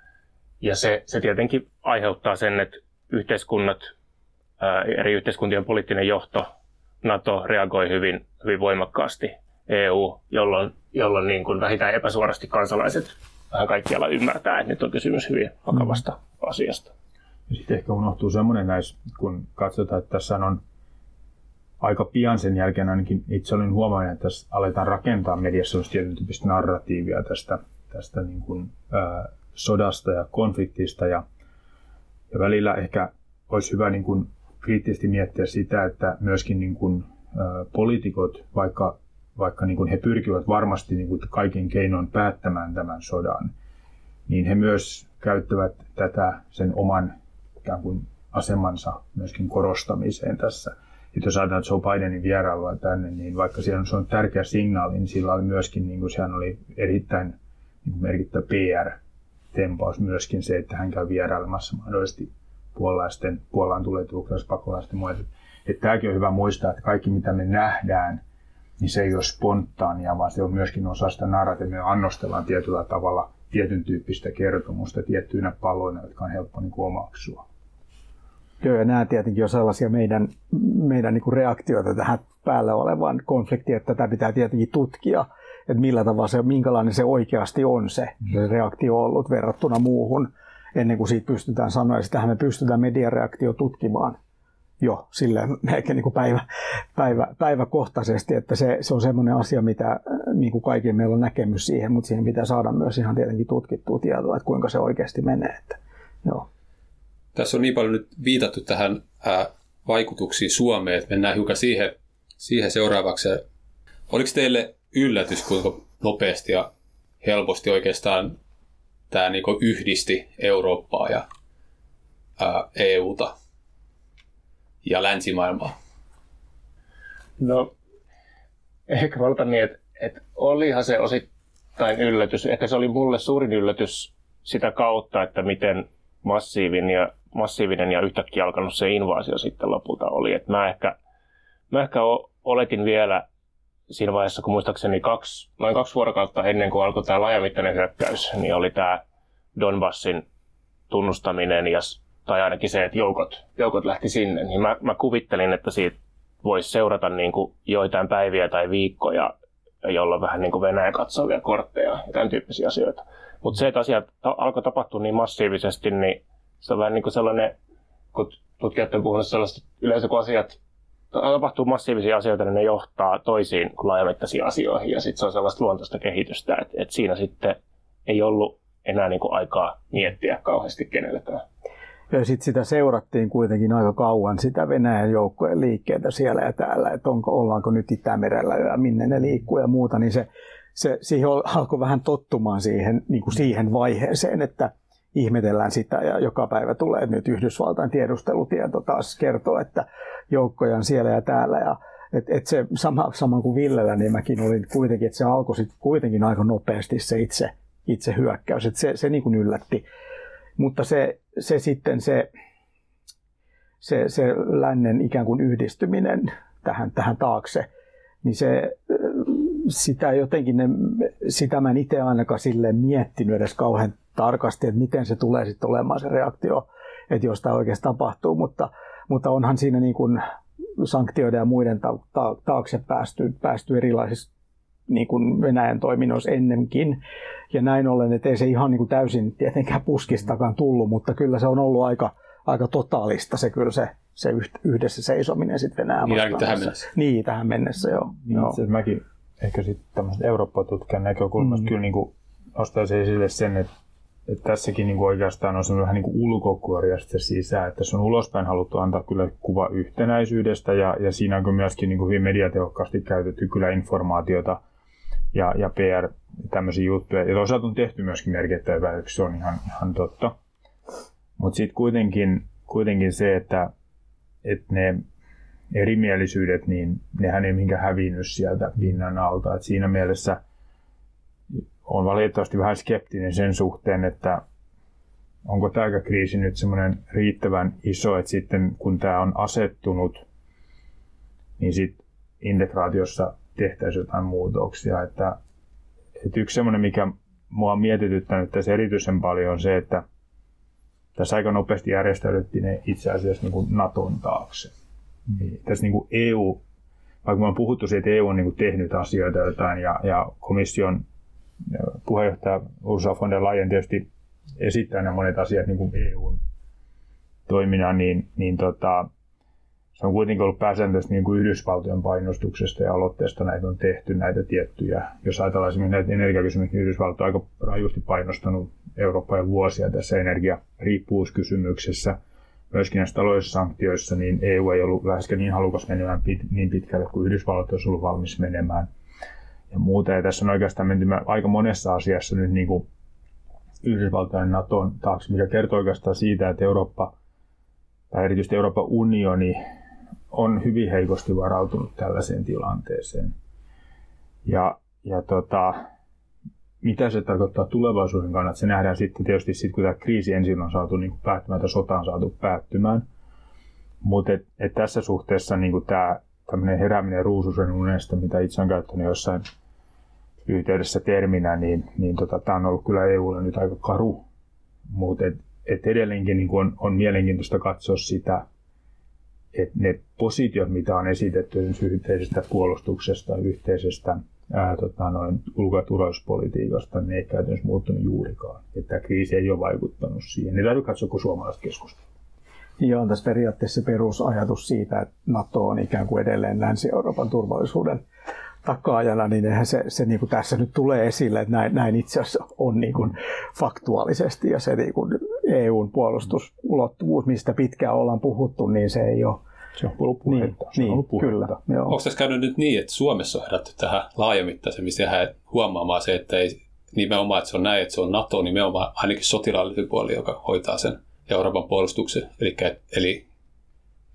ja se, se tietenkin aiheuttaa sen, että yhteiskunnat, ää, eri yhteiskuntien poliittinen johto, NATO reagoi hyvin, hyvin voimakkaasti, EU, jolloin, jolloin niin kuin vähintään epäsuorasti kansalaiset vähän kaikkialla ymmärtää, että nyt on kysymys hyvin vakavasta mm. asiasta. Ja sitten ehkä unohtuu semmoinen näissä, kun katsotaan, että tässä on aika pian sen jälkeen ainakin itse olin huomannut, että tässä aletaan rakentaa mediassa tietyn tyyppistä narratiivia tästä, tästä niin kuin, ää, sodasta ja konfliktista. Ja, ja välillä ehkä olisi hyvä niin kuin, kriittisesti miettiä sitä, että myöskin niin kuin, ää, poliitikot, vaikka, vaikka niin kuin he pyrkivät varmasti niin kuin kaiken keinoin päättämään tämän sodan, niin he myös käyttävät tätä sen oman ikään kuin asemansa myöskin korostamiseen tässä sitten jos ajatellaan Joe Bidenin vierailua tänne, niin vaikka siellä on, se on tärkeä signaali, niin sillä oli myöskin, niin kuin sehän oli erittäin niin kuin merkittävä PR-tempaus myöskin se, että hän käy vierailemassa mahdollisesti puolalaisten, Puolaan tulee pakolaisten muille. Että tämäkin on hyvä muistaa, että kaikki mitä me nähdään, niin se ei ole spontaania, vaan se on myöskin osa sitä narratiivia. Me annostellaan tietyllä tavalla tietyn tyyppistä kertomusta tiettyinä paloina, jotka on helppo niin omaksua. Joo, ja nämä tietenkin on sellaisia meidän, meidän niin kuin reaktioita tähän päällä olevaan konfliktiin, että tätä pitää tietenkin tutkia, että millä tavalla se, minkälainen se oikeasti on se, se reaktio ollut verrattuna muuhun, ennen kuin siitä pystytään sanoa, ja sitähän me pystytään mediareaktio tutkimaan jo sille melkein niin kuin päivä, päivä, päiväkohtaisesti, että se, se on semmoinen asia, mitä niin kuin kaikilla meillä on näkemys siihen, mutta siihen pitää saada myös ihan tietenkin tutkittua tietoa, että kuinka se oikeasti menee. Että, joo. Tässä on niin paljon nyt viitattu tähän ää, vaikutuksiin Suomeen, että mennään hiukan siihen, siihen seuraavaksi. Oliko teille yllätys, kuinka nopeasti ja helposti oikeastaan tämä niin yhdisti Eurooppaa ja ää, EUta ja länsimaailmaa? No, ehkä valta niin, että, et olihan se osittain yllätys. Ehkä se oli mulle suurin yllätys sitä kautta, että miten massiivinen ja, massiivinen ja yhtäkkiä alkanut se invaasio sitten lopulta oli. Et mä ehkä, mä ehkä oletin vielä siinä vaiheessa, kun muistaakseni kaksi, noin kaksi vuorokautta ennen kuin alkoi tämä laajamittainen hyökkäys, niin oli tämä Donbassin tunnustaminen ja, tai ainakin se, että joukot, joukot lähti sinne. Niin mä, mä kuvittelin, että siitä voisi seurata niin kuin joitain päiviä tai viikkoja, jolla vähän niin kuin Venäjä katsovia kortteja ja tämän tyyppisiä asioita. Mutta se, että asiat alkoi tapahtua niin massiivisesti, niin se on vähän niin kuin sellainen, kun tutkijat on puhunut sellaista, yleensä kun asiat tapahtuu massiivisia asioita, niin ne johtaa toisiin laajamittaisiin asioihin. Ja sitten se on sellaista luontaista kehitystä, että, että siinä sitten ei ollut enää niin kuin aikaa miettiä kauheasti kenellekään. Ja sitten sitä seurattiin kuitenkin aika kauan, sitä Venäjän joukkojen liikkeitä siellä ja täällä, että onko, ollaanko nyt Itämerellä ja minne ne liikkuu ja muuta, niin se, se siihen alkoi vähän tottumaan siihen, niin kuin siihen vaiheeseen, että ihmetellään sitä ja joka päivä tulee nyt Yhdysvaltain tiedustelutieto taas kertoo, että joukkoja on siellä ja täällä ja et, et se sama, sama kuin Villellä, niin mäkin olin kuitenkin, että se alkoi sitten kuitenkin aika nopeasti se itse, itse hyökkäys, että se, se niin kuin yllätti. Mutta se, se sitten se, se, se lännen ikään kuin yhdistyminen tähän, tähän taakse, niin se, sitä jotenkin, ne, sitä mä en itse ainakaan sille miettinyt edes kauhean tarkasti, että miten se tulee sitten olemaan se reaktio, että jos tämä oikeasti tapahtuu, mutta, mutta onhan siinä niin kuin sanktioiden ja muiden ta- ta- taakse päästy, päästy erilaisissa niin kuin Venäjän toiminnoissa ennenkin. Ja näin ollen, että ei se ihan niin kuin täysin tietenkään puskistakaan tullut, mutta kyllä se on ollut aika, aika totaalista se kyllä se, se yhdessä seisominen sitten Venäjän niin, tähän mennessä. Niin, tähän mennessä, joo. Niin, joo. Itse mäkin ehkä sitten tämmöistä Eurooppa-tutkijan näkökulmasta mm. kyllä niin kuin nostaisin esille sen, että että tässäkin niin kuin oikeastaan on semmoinen vähän niin kuin ulkokuori se sisään, että tässä on ulospäin haluttu antaa kyllä kuva yhtenäisyydestä ja, ja siinä on myöskin niin kuin hyvin mediatehokkaasti käytetty kyllä informaatiota ja, ja PR tämmöisiä juttuja. Ja toisaalta on tehty myöskin merkittäviä päätöksiä, se on ihan, ihan totta. Mutta sitten kuitenkin, kuitenkin se, että, että ne erimielisyydet, niin nehän ei mihinkään hävinnyt sieltä pinnan alta. Et siinä mielessä – on valitettavasti vähän skeptinen sen suhteen, että onko tämä kriisi nyt semmoinen riittävän iso, että sitten kun tämä on asettunut, niin sitten integraatiossa tehtäisiin jotain muutoksia. Että, että yksi semmoinen, mikä mua on mietityttänyt tässä erityisen paljon on se, että tässä aika nopeasti järjestäydyttiin ne itse asiassa niin kuin Naton taakse. Mm. Tässä niin kuin EU, vaikka me on puhuttu siitä, että EU on niin kuin tehnyt asioita jotain ja, ja komission puheenjohtaja Ursula von der Leyen tietysti esittää nämä monet asiat niin kuin EUn toiminnan, niin, niin tota, se on kuitenkin ollut pääsääntöisesti niin kuin Yhdysvaltojen painostuksesta ja aloitteesta näitä on tehty näitä tiettyjä. Jos ajatellaan esimerkiksi näitä energiakysymyksiä, niin Yhdysvalto on aika rajusti painostanut Eurooppaa jo vuosia tässä energiariippuvuuskysymyksessä. Myöskin näissä taloudellisissa sanktioissa niin EU ei ollut läheskään niin halukas menemään pit, niin pitkälle kuin Yhdysvallat olisi ollut valmis menemään – ja muuta. Ja tässä on oikeastaan menty aika monessa asiassa nyt niin kuin Yhdysvaltain Naton taakse, mikä kertoo oikeastaan siitä, että Eurooppa, tai erityisesti Euroopan unioni, on hyvin heikosti varautunut tällaiseen tilanteeseen. Ja, ja tota, mitä se tarkoittaa tulevaisuuden kannalta, se nähdään sitten tietysti sitten, kun tämä kriisi ensin on saatu niin päättymään, tai sota on saatu päättymään. Mutta et, et tässä suhteessa niin tämä tämmöinen herääminen ruususen unesta, mitä itse olen käyttänyt jossain yhteydessä terminä, niin, niin tota, tämä on ollut kyllä EUlle nyt aika karu. Mutta et, et edelleenkin niin on, on mielenkiintoista katsoa sitä, että ne positiot, mitä on esitetty yhteisestä puolustuksesta, yhteisestä ää, tota, noin ulko- ja turvallisuuspolitiikasta, ne ei käytännössä muuttunut juurikaan. Että tämä kriisi ei ole vaikuttanut siihen. Niin täytyy katsoa, kun suomalaiset keskustelua. Niin on tässä periaatteessa perusajatus siitä, että NATO on ikään kuin edelleen Länsi-Euroopan turvallisuuden takaajana, niin eihän se, se niin kuin tässä nyt tulee esille, että näin, näin itse asiassa on niin kuin faktuaalisesti ja se niin kuin EUn puolustusulottuvuus, mistä pitkään ollaan puhuttu, niin se ei ole se on ollut puhetta. Niin, se on niin, ollut puhetta. Kyllä, joo. Onko tässä käynyt nyt niin, että Suomessa on herätty tähän laajamittaisemmin huomaamaan se, että ei nimenomaan, että se on näin, että se on NATO nimenomaan ainakin sotilaallinen puoli, joka hoitaa sen Euroopan puolustuksen. Eli, eli,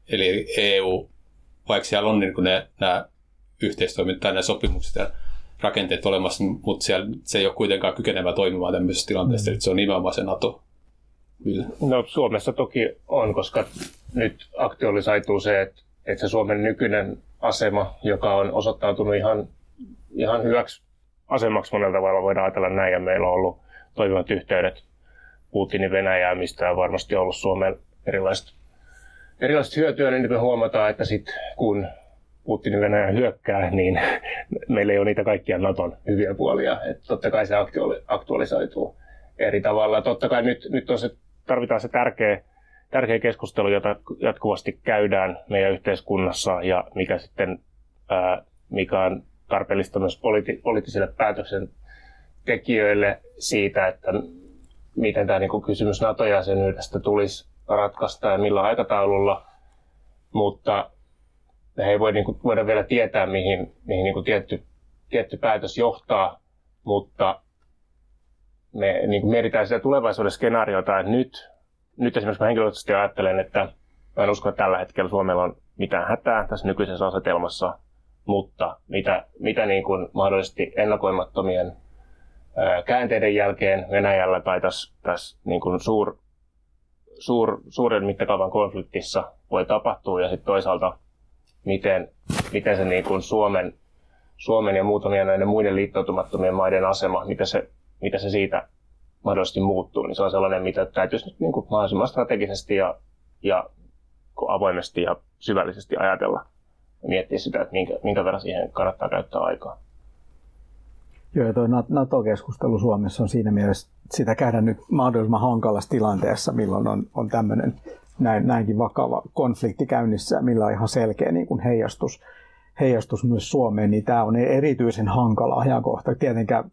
eli EU, vaikka siellä on niin kuin ne, nämä yhteistoiminta tai nämä sopimukset ja rakenteet olemassa, mutta siellä, se ei ole kuitenkaan kykenevä toimimaan tämmöisessä tilanteessa, mm. että se on nimenomaan se NATO. Ville. No Suomessa toki on, koska nyt aktualisoituu se, että, että se Suomen nykyinen asema, joka on osoittautunut ihan, ihan hyväksi asemaksi monella tavalla, voidaan ajatella näin, ja meillä on ollut toimivat yhteydet Putinin Venäjää, mistä on varmasti ollut Suomen erilaiset, erilaiset hyötyä, niin me huomataan, että sit kun Putinin Venäjä hyökkää, niin meillä ei ole niitä kaikkia Naton hyviä puolia. Että totta kai se aktualisoituu eri tavalla. Totta kai nyt, nyt on se, tarvitaan se tärkeä, tärkeä keskustelu, jota jatkuvasti käydään meidän yhteiskunnassa ja mikä sitten ää, mikä on tarpeellista myös politi- poliittisille päätöksentekijöille siitä, että miten tämä niin kysymys NATO-jäsenyydestä tulisi ratkaista ja millä aikataululla, mutta me ei voi, niin kuin, voida vielä tietää, mihin, mihin niin kuin tietty, tietty päätös johtaa, mutta me niin kuin mietitään sitä tulevaisuuden skenaariota, että nyt, nyt esimerkiksi mä henkilökohtaisesti ajattelen, että mä en usko, että tällä hetkellä Suomella on mitään hätää tässä nykyisessä asetelmassa, mutta mitä, mitä niin kuin mahdollisesti ennakoimattomien käänteiden jälkeen Venäjällä tai tässä, tässä niin kuin suur, suur, suuren mittakaavan konfliktissa voi tapahtua ja sitten toisaalta miten, miten se niin kuin Suomen, Suomen ja muutamien näiden muiden liittoutumattomien maiden asema, mitä se, mitä se siitä mahdollisesti muuttuu, niin se on sellainen, mitä täytyisi nyt niin kuin mahdollisimman strategisesti ja, ja avoimesti ja syvällisesti ajatella ja miettiä sitä, että minkä, minkä verran siihen kannattaa käyttää aikaa. Joo, tuo NATO-keskustelu Suomessa on siinä mielessä, sitä käydään nyt mahdollisimman hankalassa tilanteessa, milloin on, on tämmöinen näin, näinkin vakava konflikti käynnissä, millä on ihan selkeä niin kuin heijastus, heijastus myös Suomeen, niin tämä on erityisen hankala ajankohta. Tietenkään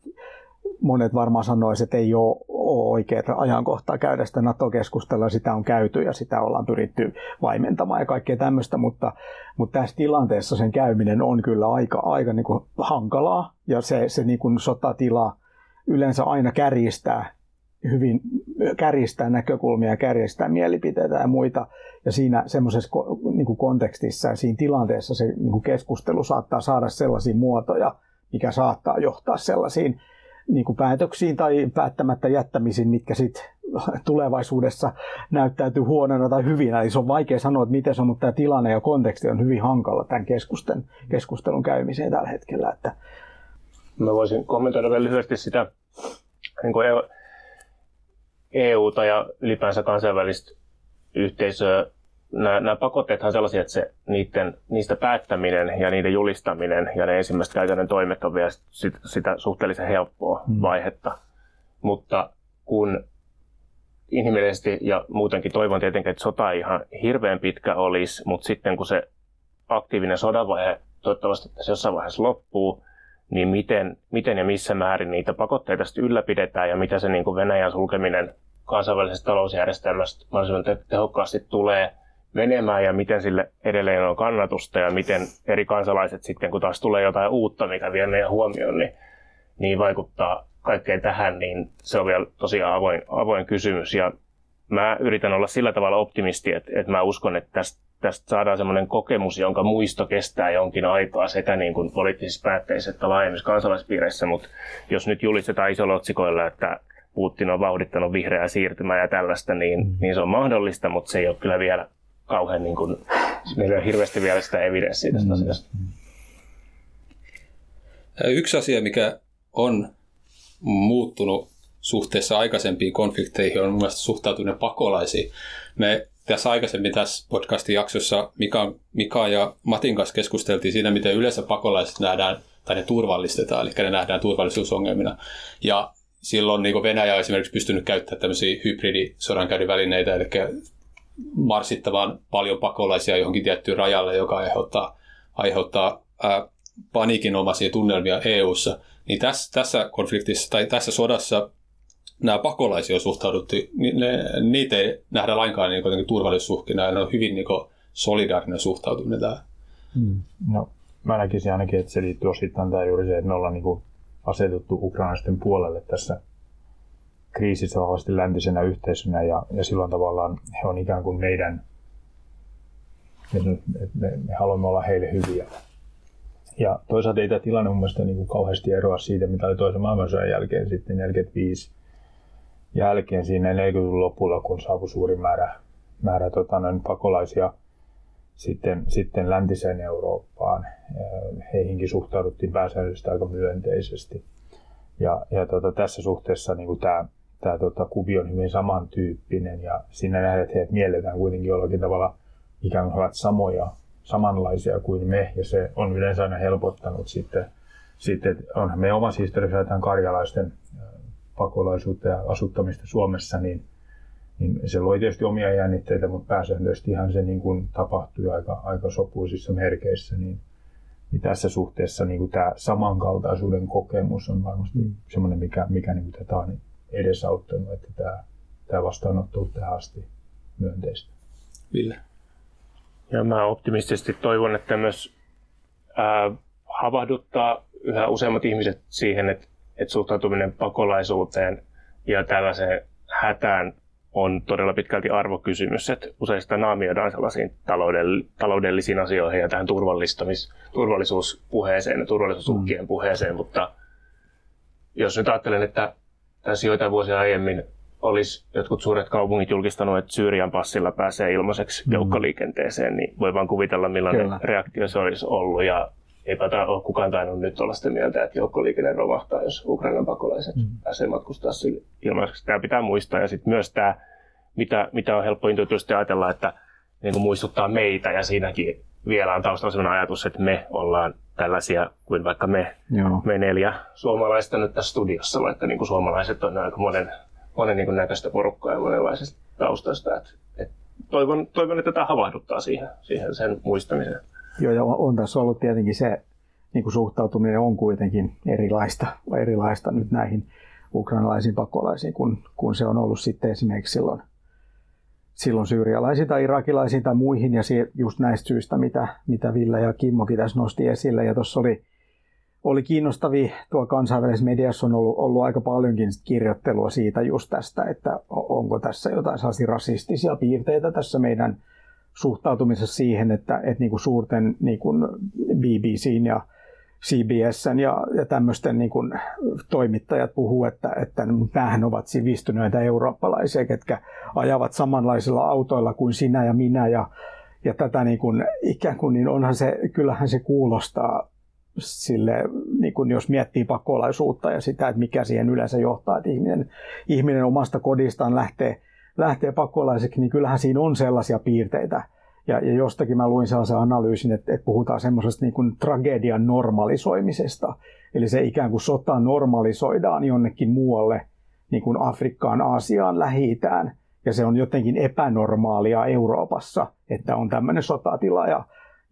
monet varmaan sanoisivat, että ei ole, ole oikeaa ajankohtaa käydä sitä NATO-keskustelua, sitä on käyty ja sitä ollaan pyritty vaimentamaan ja kaikkea tämmöistä, mutta, mutta tässä tilanteessa sen käyminen on kyllä aika, aika niin kuin hankalaa ja se, se niin kuin sotatila yleensä aina kärjistää hyvin kärjistää näkökulmia, kärjistää mielipiteitä ja muita. Ja siinä semmoisessa niin kuin kontekstissa ja siinä tilanteessa se niin kuin keskustelu saattaa saada sellaisia muotoja, mikä saattaa johtaa sellaisiin niin kuin päätöksiin tai päättämättä jättämisiin, mitkä sitten tulevaisuudessa näyttäytyy huonona tai hyvinä. Eli se on vaikea sanoa, että miten se on, mutta tämä tilanne ja konteksti on hyvin hankala tämän keskustelun, keskustelun käymiseen tällä hetkellä. Että... Mä voisin kommentoida vielä lyhyesti sitä niin kuin EUta ja ylipäänsä kansainvälistä yhteisöä, nämä, nämä pakotteethan on sellaisia, että se, niiden, niistä päättäminen ja niiden julistaminen ja ne ensimmäiset käytännön toimet on vielä sit, sitä suhteellisen helppoa mm. vaihetta. Mutta kun inhimillisesti ja muutenkin toivon tietenkin, että sota ei ihan hirveän pitkä olisi, mutta sitten kun se aktiivinen sodanvaihe toivottavasti se jossain vaiheessa loppuu, niin miten, miten ja missä määrin niitä pakotteita sitten ylläpidetään ja mitä se niin kuin Venäjän sulkeminen kansainvälisestä talousjärjestelmästä mahdollisimman tehokkaasti tulee menemään ja miten sille edelleen on kannatusta ja miten eri kansalaiset sitten, kun taas tulee jotain uutta, mikä vie meidän huomioon, niin, niin vaikuttaa kaikkeen tähän, niin se on vielä tosiaan avoin, avoin kysymys. Ja mä yritän olla sillä tavalla optimisti, että, että mä uskon, että tästä, tästä saadaan semmoinen kokemus, jonka muisto kestää jonkin aikaa sekä niin kuin poliittisissa päätteissä että laajemmissa kansalaispiireissä, mutta jos nyt julistetaan isolla otsikoilla, että Putin on vauhdittanut vihreää siirtymää ja tällaista, niin, mm. niin se on mahdollista, mutta se ei ole kyllä vielä kauhean, niin kuin, meillä ei ole hirveästi vielä sitä evidenssiä tästä mm. asiasta. Yksi asia, mikä on muuttunut suhteessa aikaisempiin konflikteihin, on mielestäni suhtautuminen pakolaisiin. Me tässä aikaisemmin tässä podcastin jaksossa Mika, Mika ja Matin kanssa keskusteltiin siinä, miten yleensä pakolaiset nähdään tai ne turvallistetaan, eli ne nähdään turvallisuusongelmina. Ja silloin niin Venäjä on esimerkiksi pystynyt käyttämään tämmöisiä hybridisodankäynnin välineitä, eli marsittamaan paljon pakolaisia johonkin tiettyyn rajalle, joka aiheuttaa, aiheuttaa ää, paniikinomaisia tunnelmia EU:ssa. Niin tässä, tässä konfliktissa tai tässä sodassa nämä pakolaisia on suhtauduttu, niin ne, niitä ei nähdä lainkaan niin turvallisuusuhkina, ja ne on hyvin niin solidaarinen suhtautuminen tähän. Hmm. No, mä näkisin ainakin, että se liittyy osittain tämä juuri se, että me ollaan niin kuin asetuttu ukrainaisten puolelle tässä kriisissä vahvasti läntisenä yhteisönä ja, ja silloin tavallaan he on ikään kuin meidän, me, me, me haluamme olla heille hyviä. ja toisaalta ei tämä tilanne mun mielestä niin kuin kauheasti eroa siitä, mitä oli toisen maailmansodan jälkeen sitten 45 jälkeen siinä 40-luvun lopulla, kun saapui suuri määrä, määrä tota, noin pakolaisia sitten, sitten läntiseen Eurooppaan. Heihinkin suhtauduttiin pääsääntöisesti aika myönteisesti. Ja, ja tota, tässä suhteessa niin kuin tämä, tämä tota, kuvio on hyvin samantyyppinen ja siinä nähdään, että heidät mielletään kuitenkin jollakin tavalla ikään kuin ovat samoja, samanlaisia kuin me ja se on yleensä aina helpottanut sitten, sitten onhan me omassa historiassa jotain karjalaisten pakolaisuutta ja asuttamista Suomessa, niin, niin se loi tietysti omia jännitteitä, mutta pääsääntöisesti ihan se niin kuin tapahtui aika, aika sopuisissa merkeissä, niin, niin tässä suhteessa niin kuin tämä samankaltaisuuden kokemus on varmasti mm. semmoinen, mikä, mikä niin kuin tätä on edesauttanut, että tämä, tämä vastaanotto on tähän asti myönteistä. Ville? Ja mä optimistisesti toivon, että myös ää, havahduttaa yhä useammat ihmiset siihen, että, että suhtautuminen pakolaisuuteen ja tällaiseen hätään on todella pitkälti arvokysymys, että usein sitä naamioidaan sellaisiin taloudellisiin asioihin ja tähän turvallisuuspuheeseen ja turvallisuusuhkien mm. puheeseen, mutta jos nyt ajattelen, että tässä joitain vuosia aiemmin olisi jotkut suuret kaupungit julkistanut, että Syyrian passilla pääsee ilmaiseksi mm. joukkoliikenteeseen, niin voi vaan kuvitella millainen Kyllä. reaktio se olisi ollut. Ja eipä tämä ole kukaan tainnut nyt olla sitä mieltä, että joukkoliikenne romahtaa, jos Ukrainan pakolaiset mm. pääsee matkustaa ilmaiseksi. Tämä pitää muistaa. Ja sitten myös tämä, mitä, mitä on helppo intuitiivisesti ajatella, että niin kuin muistuttaa meitä ja siinäkin vielä on taustalla sellainen ajatus, että me ollaan tällaisia kuin vaikka me, Joo. me neljä suomalaista nyt tässä studiossa, vaikka niin kuin suomalaiset on aika monen, monen niin kuin näköistä porukkaa ja monenlaisesta taustasta. Et, et toivon, toivon, että tämä havahduttaa siihen, siihen sen muistamiseen. Joo, ja on, on tässä ollut tietenkin se niin kuin suhtautuminen on kuitenkin erilaista, erilaista nyt näihin ukrainalaisiin pakolaisiin, kun, kun se on ollut sitten esimerkiksi silloin – silloin syyrialaisiin tai irakilaisiin tai muihin, ja just näistä syistä, mitä, mitä Ville ja Kimmokin tässä nosti esille. Ja tuossa oli, oli kiinnostavia, tuo kansainvälisessä mediassa on ollut, ollut aika paljonkin kirjoittelua siitä just tästä, että onko tässä jotain sellaisia rasistisia piirteitä tässä meidän suhtautumisessa siihen, että, että niin kuin suurten niin kuin BBCn ja CBSn ja, ja tämmöisten niin kuin toimittajat puhuu, että, että nämähän ovat sivistyneitä eurooppalaisia, ketkä ajavat samanlaisilla autoilla kuin sinä ja minä ja, ja tätä niin kuin, ikään kuin, niin onhan se, kyllähän se kuulostaa sille, niin kuin jos miettii pakolaisuutta ja sitä, että mikä siihen yleensä johtaa, että ihminen, ihminen omasta kodistaan lähtee, lähtee pakolaiseksi, niin kyllähän siinä on sellaisia piirteitä, ja, ja jostakin mä luin sellaisen analyysin, että, että puhutaan semmoisesta niin kuin tragedian normalisoimisesta. Eli se ikään kuin sota normalisoidaan jonnekin muualle, niin kuin Afrikkaan, Aasiaan, lähi Ja se on jotenkin epänormaalia Euroopassa, että on tämmöinen sotatila. Ja,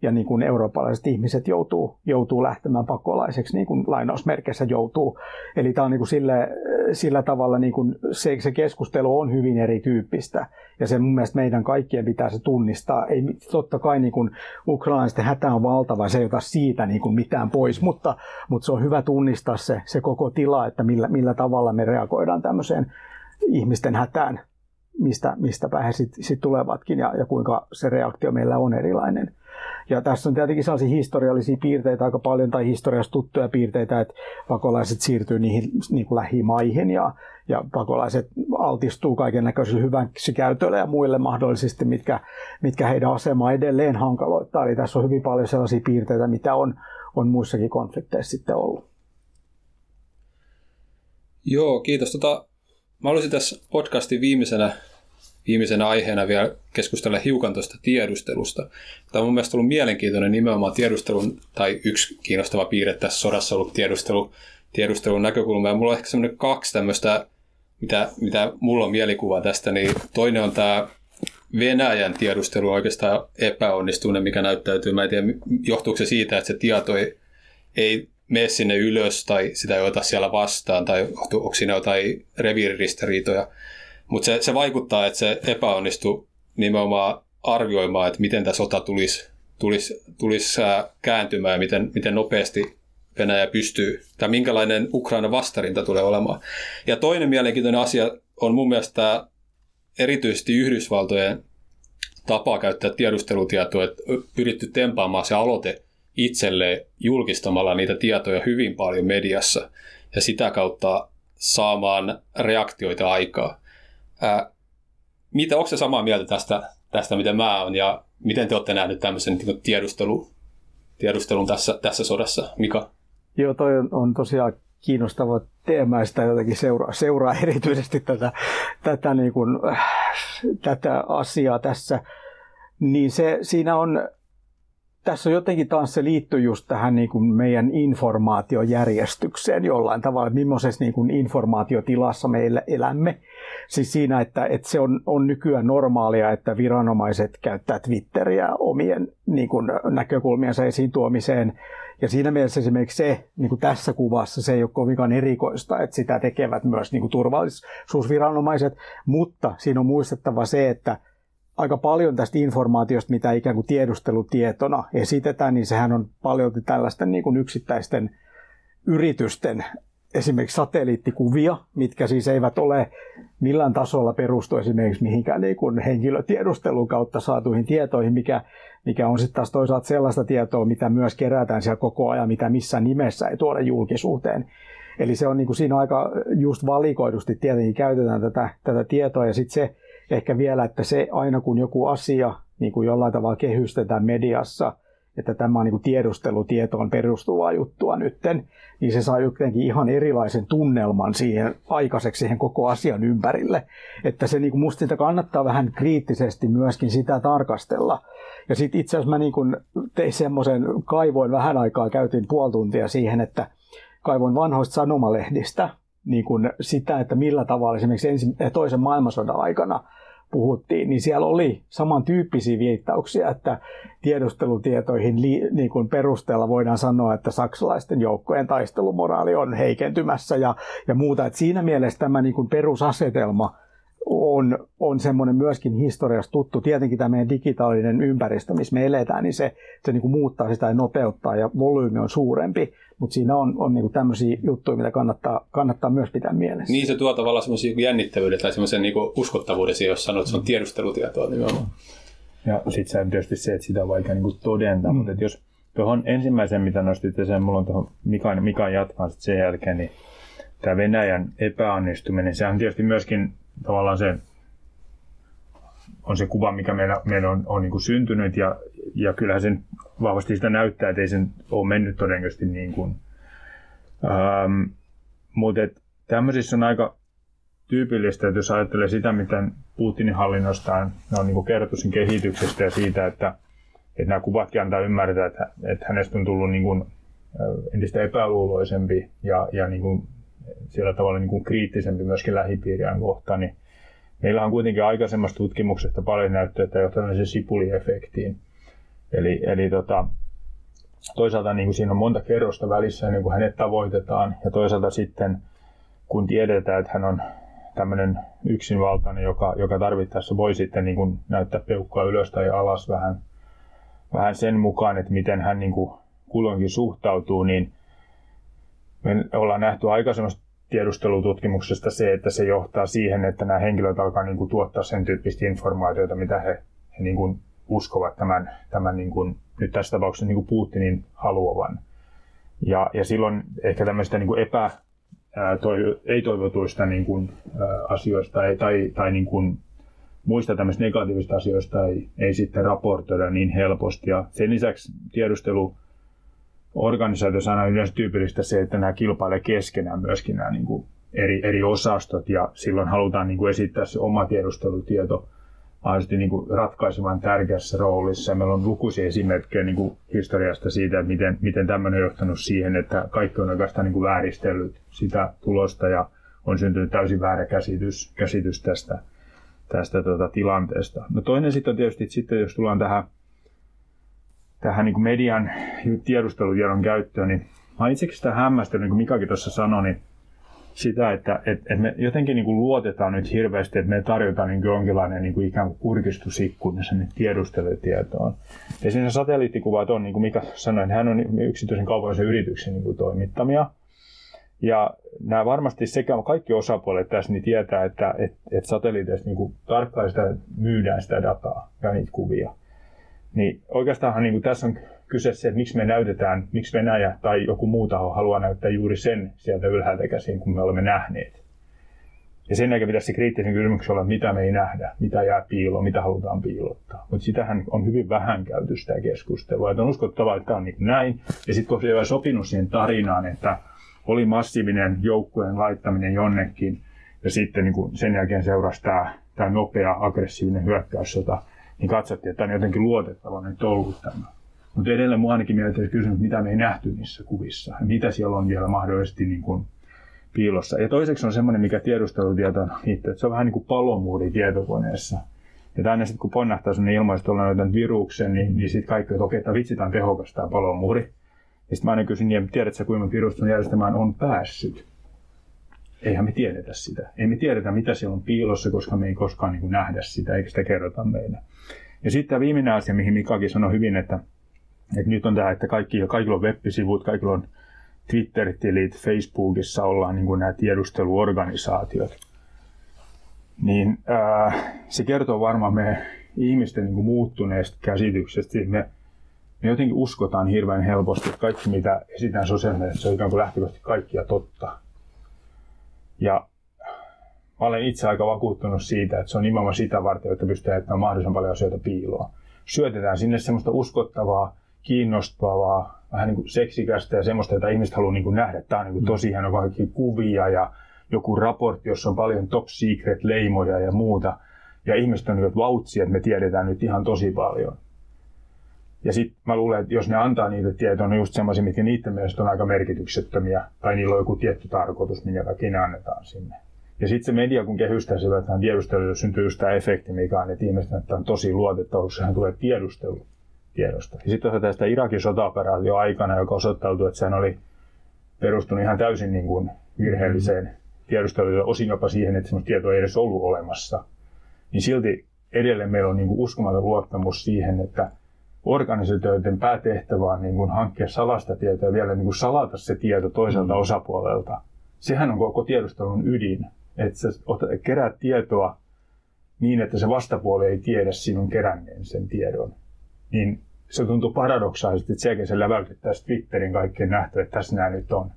ja niin kuin eurooppalaiset ihmiset joutuu, joutuu lähtemään pakolaiseksi, niin kuin lainausmerkeissä joutuu. Eli tämä on niin kuin sille, sillä tavalla niin kuin se, se keskustelu on hyvin erityyppistä. Ja se mun mielestä meidän kaikkien pitää se tunnistaa. Ei, totta kai niin kuin ukrainalaisten hätä on valtava, se ei ota siitä niin kuin mitään pois, mutta, mutta se on hyvä tunnistaa se, se koko tila, että millä, millä tavalla me reagoidaan tämmöiseen ihmisten hätään, mistä, mistä he sitten sit tulevatkin ja, ja kuinka se reaktio meillä on erilainen. Ja tässä on tietenkin sellaisia historiallisia piirteitä aika paljon, tai historiasta tuttuja piirteitä, että pakolaiset siirtyy niihin niin kuin lähimaihin ja, ja pakolaiset altistuu kaiken näköiselle hyväksi käytölle ja muille mahdollisesti, mitkä, mitkä heidän asemaa edelleen hankaloittaa. Eli tässä on hyvin paljon sellaisia piirteitä, mitä on, on muissakin konflikteissa sitten ollut. Joo, kiitos. Tota, mä olisin tässä podcastin viimeisenä viimeisenä aiheena vielä keskustella hiukan tuosta tiedustelusta. Tämä on mun mielestä ollut mielenkiintoinen nimenomaan tiedustelun, tai yksi kiinnostava piirre tässä sodassa ollut tiedustelu, tiedustelun näkökulma. Ja mulla on ehkä semmoinen kaksi tämmöistä, mitä, mitä mulla on mielikuva tästä, niin toinen on tämä Venäjän tiedustelu oikeastaan epäonnistunut, mikä näyttäytyy. Mä en tiedä, johtuuko se siitä, että se tieto ei, ei mene sinne ylös tai sitä ei ota siellä vastaan, tai onko siinä jotain reviiriristiriitoja. Mutta se, se vaikuttaa, että se epäonnistui nimenomaan arvioimaan, että miten tämä sota tulisi, tulisi, tulisi kääntymään miten, miten nopeasti Venäjä pystyy, tai minkälainen Ukraina vastarinta tulee olemaan. Ja toinen mielenkiintoinen asia on mun mielestä erityisesti Yhdysvaltojen tapa käyttää tiedustelutietoa, että pyritty tempaamaan se aloite itselle julkistamalla niitä tietoja hyvin paljon mediassa ja sitä kautta saamaan reaktioita aikaa. Mitä, onko se samaa mieltä tästä, tästä, mitä mä oon, ja miten te olette nähneet tämmöisen niin tiedustelu, tiedustelun tässä, tässä sodassa, Mika? Joo, toi on, on tosiaan kiinnostava teema ja sitä jotenkin seuraa, seuraa erityisesti tätä, tätä, niin kuin, tätä asiaa tässä. Niin se, siinä on tässä on jotenkin taas se liittyy just tähän niin kuin meidän informaatiojärjestykseen jollain tavalla, että millaisessa niin kuin informaatiotilassa me elämme. Siis siinä, että, että se on, on nykyään normaalia, että viranomaiset käyttää Twitteriä omien niin kuin, näkökulmiensa esiin tuomiseen. Ja siinä mielessä esimerkiksi se, niin kuin tässä kuvassa, se ei ole kovinkaan erikoista, että sitä tekevät myös niin kuin turvallisuusviranomaiset, mutta siinä on muistettava se, että aika paljon tästä informaatiosta, mitä ikään kuin tiedustelutietona esitetään, niin sehän on paljon tällaisten niin kuin yksittäisten yritysten esimerkiksi satelliittikuvia, mitkä siis eivät ole millään tasolla perustu esimerkiksi mihinkään niin kuin henkilötiedustelun kautta saatuihin tietoihin, mikä, mikä on sitten taas toisaalta sellaista tietoa, mitä myös kerätään siellä koko ajan, mitä missään nimessä ei tuoda julkisuuteen. Eli se on niin kuin siinä aika just valikoidusti tietenkin käytetään tätä, tätä tietoa ja sitten se, ehkä vielä, että se aina kun joku asia niin kuin jollain tavalla kehystetään mediassa, että tämä on niin tiedustelutietoon perustuvaa juttua nytten, niin se saa jotenkin ihan erilaisen tunnelman siihen aikaiseksi siihen koko asian ympärille. Että se niin kuin musta sitä kannattaa vähän kriittisesti myöskin sitä tarkastella. Ja sitten itse asiassa mä niin kuin tein semmoisen, kaivoin vähän aikaa, käytin puoli tuntia siihen, että kaivoin vanhoista sanomalehdistä niin kuin sitä, että millä tavalla esimerkiksi ensin, toisen maailmansodan aikana puhuttiin, niin siellä oli samantyyppisiä viittauksia, että tiedustelutietoihin li, niin kuin perusteella voidaan sanoa, että saksalaisten joukkojen taistelumoraali on heikentymässä ja, ja muuta. Et siinä mielessä tämä niin kuin perusasetelma on, on semmoinen myöskin historiasta tuttu. Tietenkin tämä meidän digitaalinen ympäristö, missä me eletään, niin se, se niin kuin muuttaa sitä ja nopeuttaa ja volyymi on suurempi. Mutta siinä on, on niin tämmöisiä juttuja, mitä kannattaa, kannattaa myös pitää mielessä. Niin se tuo tavallaan semmoisia niinku jännittävyyden tai semmoisen niin uskottavuuden siihen, jos sanot, että se on tiedustelutietoa nimenomaan. Ja sitten se on tietysti se, että sitä on vaikea niin todentaa, mm. mutta jos tuohon ensimmäisen, mitä nostit sen, mulla on tuohon Mikan, Mikan jatkaa sitten sen jälkeen, niin tämä Venäjän epäonnistuminen, se on tietysti myöskin tavallaan se, on se kuva, mikä meillä, meillä on, on niin kuin syntynyt ja, ja kyllähän sen vahvasti sitä näyttää, että ei sen ole mennyt todennäköisesti niin kuin. Ähm, mutta tämmöisissä on aika tyypillistä, että jos ajattelee sitä, miten Putinin hallinnostaan ne on niin kerrottu sen kehityksestä ja siitä, että, että nämä kuvatkin antaa ymmärtää, että, että hänestä on tullut niin kuin entistä epäluuloisempi ja, ja niin kuin sillä tavalla niin kuin kriittisempi myöskin lähipiiriään kohtaan, niin meillä on kuitenkin aikaisemmasta tutkimuksesta paljon näyttöä, että johtaa se sipuliefektiin. Eli, eli tota, toisaalta niin kuin siinä on monta kerrosta välissä ennen kuin hänet tavoitetaan, ja toisaalta sitten kun tiedetään, että hän on tämmöinen yksinvaltainen, joka, joka tarvittaessa voi sitten niin kuin näyttää peukkua ylös tai alas vähän, vähän sen mukaan, että miten hän niin kuin kulloinkin suhtautuu, niin me ollaan nähty aikaisemmasta tiedustelututkimuksesta se, että se johtaa siihen, että nämä henkilöt alkaa niin kuin tuottaa sen tyyppistä informaatiota, mitä he, he niin kuin uskovat tämän, tämän niin kuin, nyt tässä tapauksessa niin kuin Putinin haluavan. Ja, ja silloin ehkä tämmöistä niin kuin epä, ää, toi, ei-toivotuista niin kuin, ää, asioista tai, tai, tai niin kuin muista tämmöistä negatiivista asioista ei, ei sitten raportoida niin helposti. Ja sen lisäksi tiedustelu organisaatiossa on aina yleensä tyypillistä se, että nämä kilpailee keskenään myöskin nämä niin kuin eri, eri osastot ja silloin halutaan niin kuin esittää se oma tiedustelutieto mahdollisesti niin kuin ratkaisevan tärkeässä roolissa. Meillä on lukuisia esimerkkejä niin kuin historiasta siitä, että miten, miten tämmöinen on johtanut siihen, että kaikki on oikeastaan niin kuin vääristellyt sitä tulosta ja on syntynyt täysin väärä käsitys, käsitys tästä, tästä tuota, tilanteesta. No toinen sitten on tietysti, että sitten jos tullaan tähän tähän niin kuin median tiedustelutiedon käyttöön, niin mä itsekin sitä hämmästellyt, niin kuin Mikakin tuossa sanoi, niin sitä, että, että, että me jotenkin niin kuin luotetaan nyt hirveästi, että me tarjotaan niin kuin jonkinlainen niin kuin ikään kuin kurkistusikkuna sinne tiedustelutietoon. Ja siinä satelliittikuvat on, niin kuin Mika sanoi, hän on yksityisen kaupallisen yrityksen niin kuin toimittamia. Ja nämä varmasti sekä kaikki osapuolet tässä niin tietää, että, että, että satelliiteista niin tarkkaan sitä myydään sitä dataa ja niitä kuvia. Niin oikeastaan niin kuin tässä on kyse se, että miksi me näytetään, miksi Venäjä tai joku muu taho haluaa näyttää juuri sen sieltä ylhäältä käsin, kun me olemme nähneet. Ja sen jälkeen pitäisi se kriittisen kysymyksen olla, mitä me ei nähdä, mitä jää piiloon, mitä halutaan piilottaa. Mutta sitähän on hyvin vähän käyty sitä keskustelua. Että on uskottavaa, että tämä on niin näin. Ja sitten kun on sopinut siihen tarinaan, että oli massiivinen joukkueen laittaminen jonnekin, ja sitten niin kuin sen jälkeen seurasi tämä, tämä nopea, aggressiivinen hyökkäyssota, niin katsottiin, että tämä on jotenkin luotettava nyt ollut tämä. Mutta edelleen mua ainakin mielestäni kysymys, mitä me ei nähty niissä kuvissa, ja mitä siellä on vielä mahdollisesti niin kuin piilossa. Ja toiseksi on semmoinen, mikä tiedustelutieto on itse, että se on vähän niin kuin palomuuri tietokoneessa. Ja tänne sitten kun ponnahtaa sellainen ilmaisu tuolla viruksen, niin, niin sitten kaikki, että okei, että vitsi, tämä on tehokas tämä palomuuri. Ja sitten mä aina kysyn, niin tiedätkö kuinka viruston järjestelmään on päässyt? Eihän me tiedetä sitä. Ei me tiedetä, mitä siellä on piilossa, koska me ei koskaan niin kuin nähdä sitä, eikä sitä kerrota meille. Ja sitten viimeinen asia, mihin Mikakin sanoi hyvin, että, että nyt on tämä, että kaikki, kaikilla on web-sivut, kaikilla on Twitter-tilit, Facebookissa ollaan niin kuin nämä tiedusteluorganisaatiot. Niin ää, se kertoo varmaan me ihmisten niin kuin muuttuneesta käsityksestä. Me, me jotenkin uskotaan hirveän helposti, että kaikki mitä esitään sosiaalisesti, se on ikään kuin lähtökohtaisesti kaikkia totta. Ja mä olen itse aika vakuuttunut siitä, että se on nimenomaan sitä varten, että pystyy jättämään mahdollisimman paljon asioita piiloon. Syötetään sinne semmoista uskottavaa, kiinnostavaa, vähän niin kuin seksikästä ja semmoista, jota ihmiset haluaa niin kuin nähdä. Tämä on niin kuin tosi hieno kaikki kuvia ja joku raportti, jossa on paljon top secret leimoja ja muuta. Ja ihmiset on niin vautsi, että me tiedetään nyt ihan tosi paljon. Ja sitten mä luulen, että jos ne antaa niitä tietoja, ne on just semmoisia, mitkä niiden mielestä on aika merkityksettömiä, tai niillä on joku tietty tarkoitus, minkä takia ne annetaan sinne. Ja sitten se media, kun kehystää sillä, että tiedustelussa syntyy just tämä efekti, mikä on, että ihmiset että on tosi luotettava, sehän tulee tiedustelu tiedosta. Ja sitten tästä Irakin sota-operaatio aikana, joka osoittautui, että sehän oli perustunut ihan täysin niin kuin virheelliseen tiedusteluun, osin jopa siihen, että sellaista tietoa ei edes ollut olemassa, niin silti edelleen meillä on niin kuin uskomaton luottamus siihen, että organisaatioiden päätehtävä on niin kuin hankkia salasta tietoa ja vielä niin kuin salata se tieto toiselta mm. osapuolelta. Sehän on koko tiedustelun ydin, että sä keräät tietoa niin, että se vastapuoli ei tiedä sinun keränneen sen tiedon niin se tuntuu paradoksaalisesti, että sekin se läväytettäisiin Twitterin kaikkien nähty, että tässä nämä nyt on.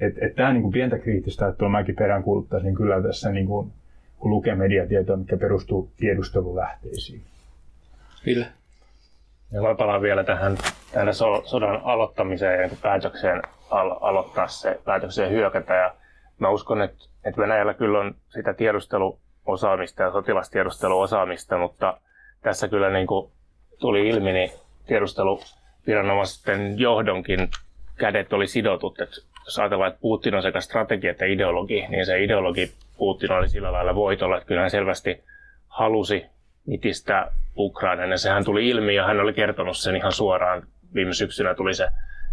Että et tämä niin pientä kriittistä, että tuolla mäkin peräänkuuluttaisin niin kyllä tässä, niin kuin, kun lukee mediatietoa, mikä perustuu tiedustelulähteisiin. Ville? Ja mä palaan vielä tähän, tähän so, sodan aloittamiseen ja niin päätökseen al- aloittaa se, päätökseen hyökätä. Ja mä uskon, että, että Venäjällä kyllä on sitä tiedusteluosaamista ja sotilastiedusteluosaamista, mutta tässä kyllä niin kuin tuli ilmi, niin tiedusteluviranomaisten johdonkin kädet oli sidotut. Että jos ajatellaan, että Putin on sekä strategia että ideologi, niin se ideologi Putin oli sillä lailla voitolla, että kyllä hän selvästi halusi nitistää Ukrainan ja sehän tuli ilmi ja hän oli kertonut sen ihan suoraan. Viime syksynä tuli se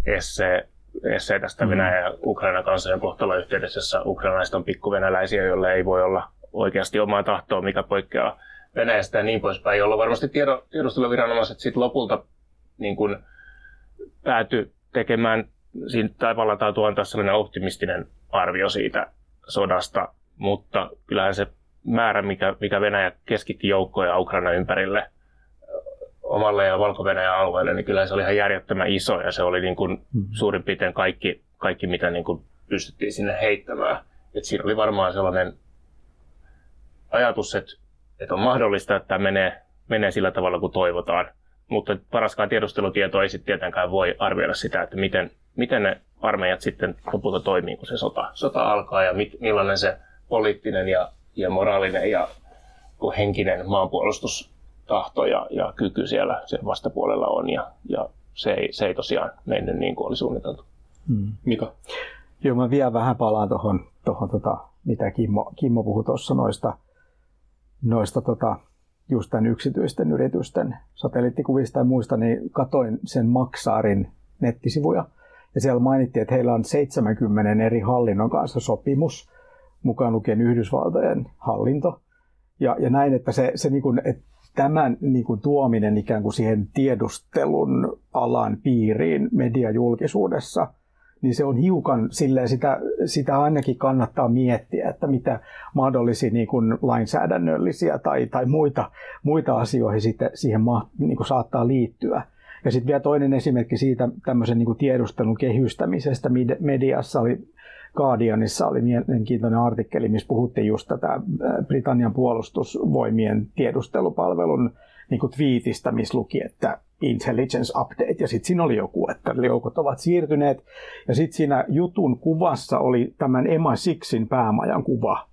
esse, esse tästä mm. Venäjän ja Ukrainan kansojen yhteydessä, jossa ukrainalaiset on pikkuvenäläisiä, joille ei voi olla oikeasti omaa tahtoa, mikä poikkeaa Venäjästä ja niin poispäin, jolloin varmasti tiedusteluviranomaiset sitten lopulta niin kuin pääty tekemään siinä tavallaan tai antaa sellainen optimistinen arvio siitä sodasta, mutta kyllähän se määrä, mikä, mikä Venäjä keskitti joukkoja Ukraina ympärille omalle ja valko alueelle, niin kyllä se oli ihan järjettömän iso ja se oli niin kuin mm. suurin piirtein kaikki, kaikki mitä niin kuin pystyttiin sinne heittämään. Et siinä oli varmaan sellainen ajatus, että että on mahdollista, että tämä menee, menee sillä tavalla kuin toivotaan. Mutta paraskaan tiedustelutieto ei sitten tietenkään voi arvioida sitä, että miten, miten ne armeijat sitten lopulta toimii, kun se sota, sota alkaa ja mit, millainen se poliittinen ja, ja moraalinen ja henkinen maanpuolustustahto ja, ja kyky siellä sen vastapuolella on. Ja, ja se, ei, se ei tosiaan mennyt niin kuin oli suunniteltu. Hmm. Mika? Joo, mä vielä vähän palaan tuohon, tohon, tota, mitä Kimmo, Kimmo puhui tuossa noista noista tota, just tämän yksityisten yritysten satelliittikuvista ja muista, niin katoin sen Maksaarin nettisivuja. Ja siellä mainittiin, että heillä on 70 eri hallinnon kanssa sopimus, mukaan lukien Yhdysvaltojen hallinto. Ja, ja näin, että se, se niin kuin, että tämän niin kuin tuominen ikään kuin siihen tiedustelun alan piiriin mediajulkisuudessa – niin se on hiukan silleen, sitä, sitä ainakin kannattaa miettiä, että mitä mahdollisia niin kuin lainsäädännöllisiä tai, tai muita, muita asioihin sitten siihen ma, niin kuin saattaa liittyä. Ja sitten vielä toinen esimerkki siitä tämmöisen niin kuin tiedustelun kehystämisestä mediassa oli Guardianissa oli mielenkiintoinen artikkeli, missä puhuttiin just tätä Britannian puolustusvoimien tiedustelupalvelun niin kuin twiitistä, missä luki, että intelligence update, ja sitten siinä oli joku, että joukot ovat siirtyneet, ja sitten siinä jutun kuvassa oli tämän MI6in päämajan kuva,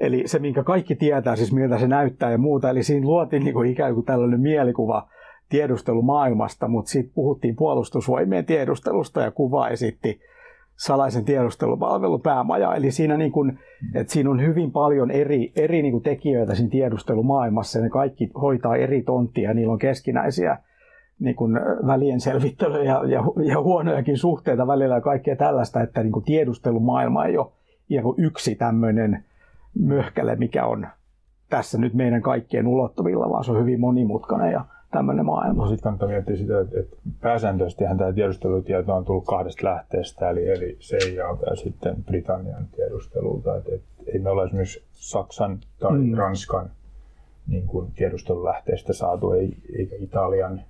Eli se, minkä kaikki tietää, siis miltä se näyttää ja muuta. Eli siinä luotiin niin kuin ikään kuin tällainen mielikuva tiedustelumaailmasta, mutta sitten puhuttiin puolustusvoimien tiedustelusta ja kuva esitti salaisen tiedustelupalvelun päämaja. Eli siinä, niin kuin, että siinä on hyvin paljon eri, eri niin kuin tekijöitä siinä tiedustelumaailmassa ja ne kaikki hoitaa eri tonttia ja niillä on keskinäisiä niin kuin välien selvittelyä ja, ja, ja huonojakin suhteita välillä ja kaikkea tällaista, että niin kuin tiedustelumaailma ei ole yksi tämmöinen möhkäle, mikä on tässä nyt meidän kaikkien ulottuvilla, vaan se on hyvin monimutkainen ja tämmöinen maailma. No, sitten kannattaa miettiä sitä, että, että pääsääntöisesti tämä tiedustelutieto on tullut kahdesta lähteestä, eli, eli CIA ja sitten Britannian tiedustelulta. Että, että ei me olla esimerkiksi Saksan tai mm. Ranskan niin kuin tiedustelulähteestä saatu, ei, eikä Italian,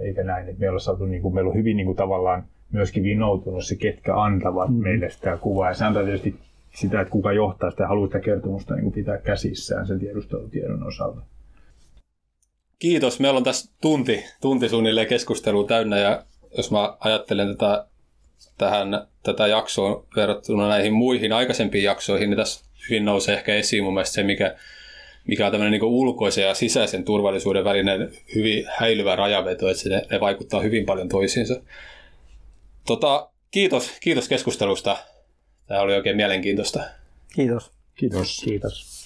eikä näin. Että me ollaan saatu, niin kuin, meillä on hyvin niin kuin, tavallaan myöskin vinoutunut se, ketkä antavat mm. meille sitä kuvaa. Ja se antaa tietysti sitä, että kuka johtaa sitä ja haluaa sitä kertomusta niin pitää käsissään sen tiedustelutiedon osalta. Kiitos. Meillä on tässä tunti, tunti suunnilleen keskustelua täynnä ja jos mä ajattelen tätä, tähän, tätä jaksoa verrattuna näihin muihin aikaisempiin jaksoihin, niin tässä hyvin nousee ehkä esiin mun mielestä se, mikä, mikä on tämmöinen niin ulkoisen ja sisäisen turvallisuuden välinen hyvin häilyvä rajaveto, että ne, ne vaikuttaa hyvin paljon toisiinsa. Tota, kiitos, kiitos keskustelusta. Tämä oli oikein mielenkiintoista. Kiitos. Kiitos. Kiitos.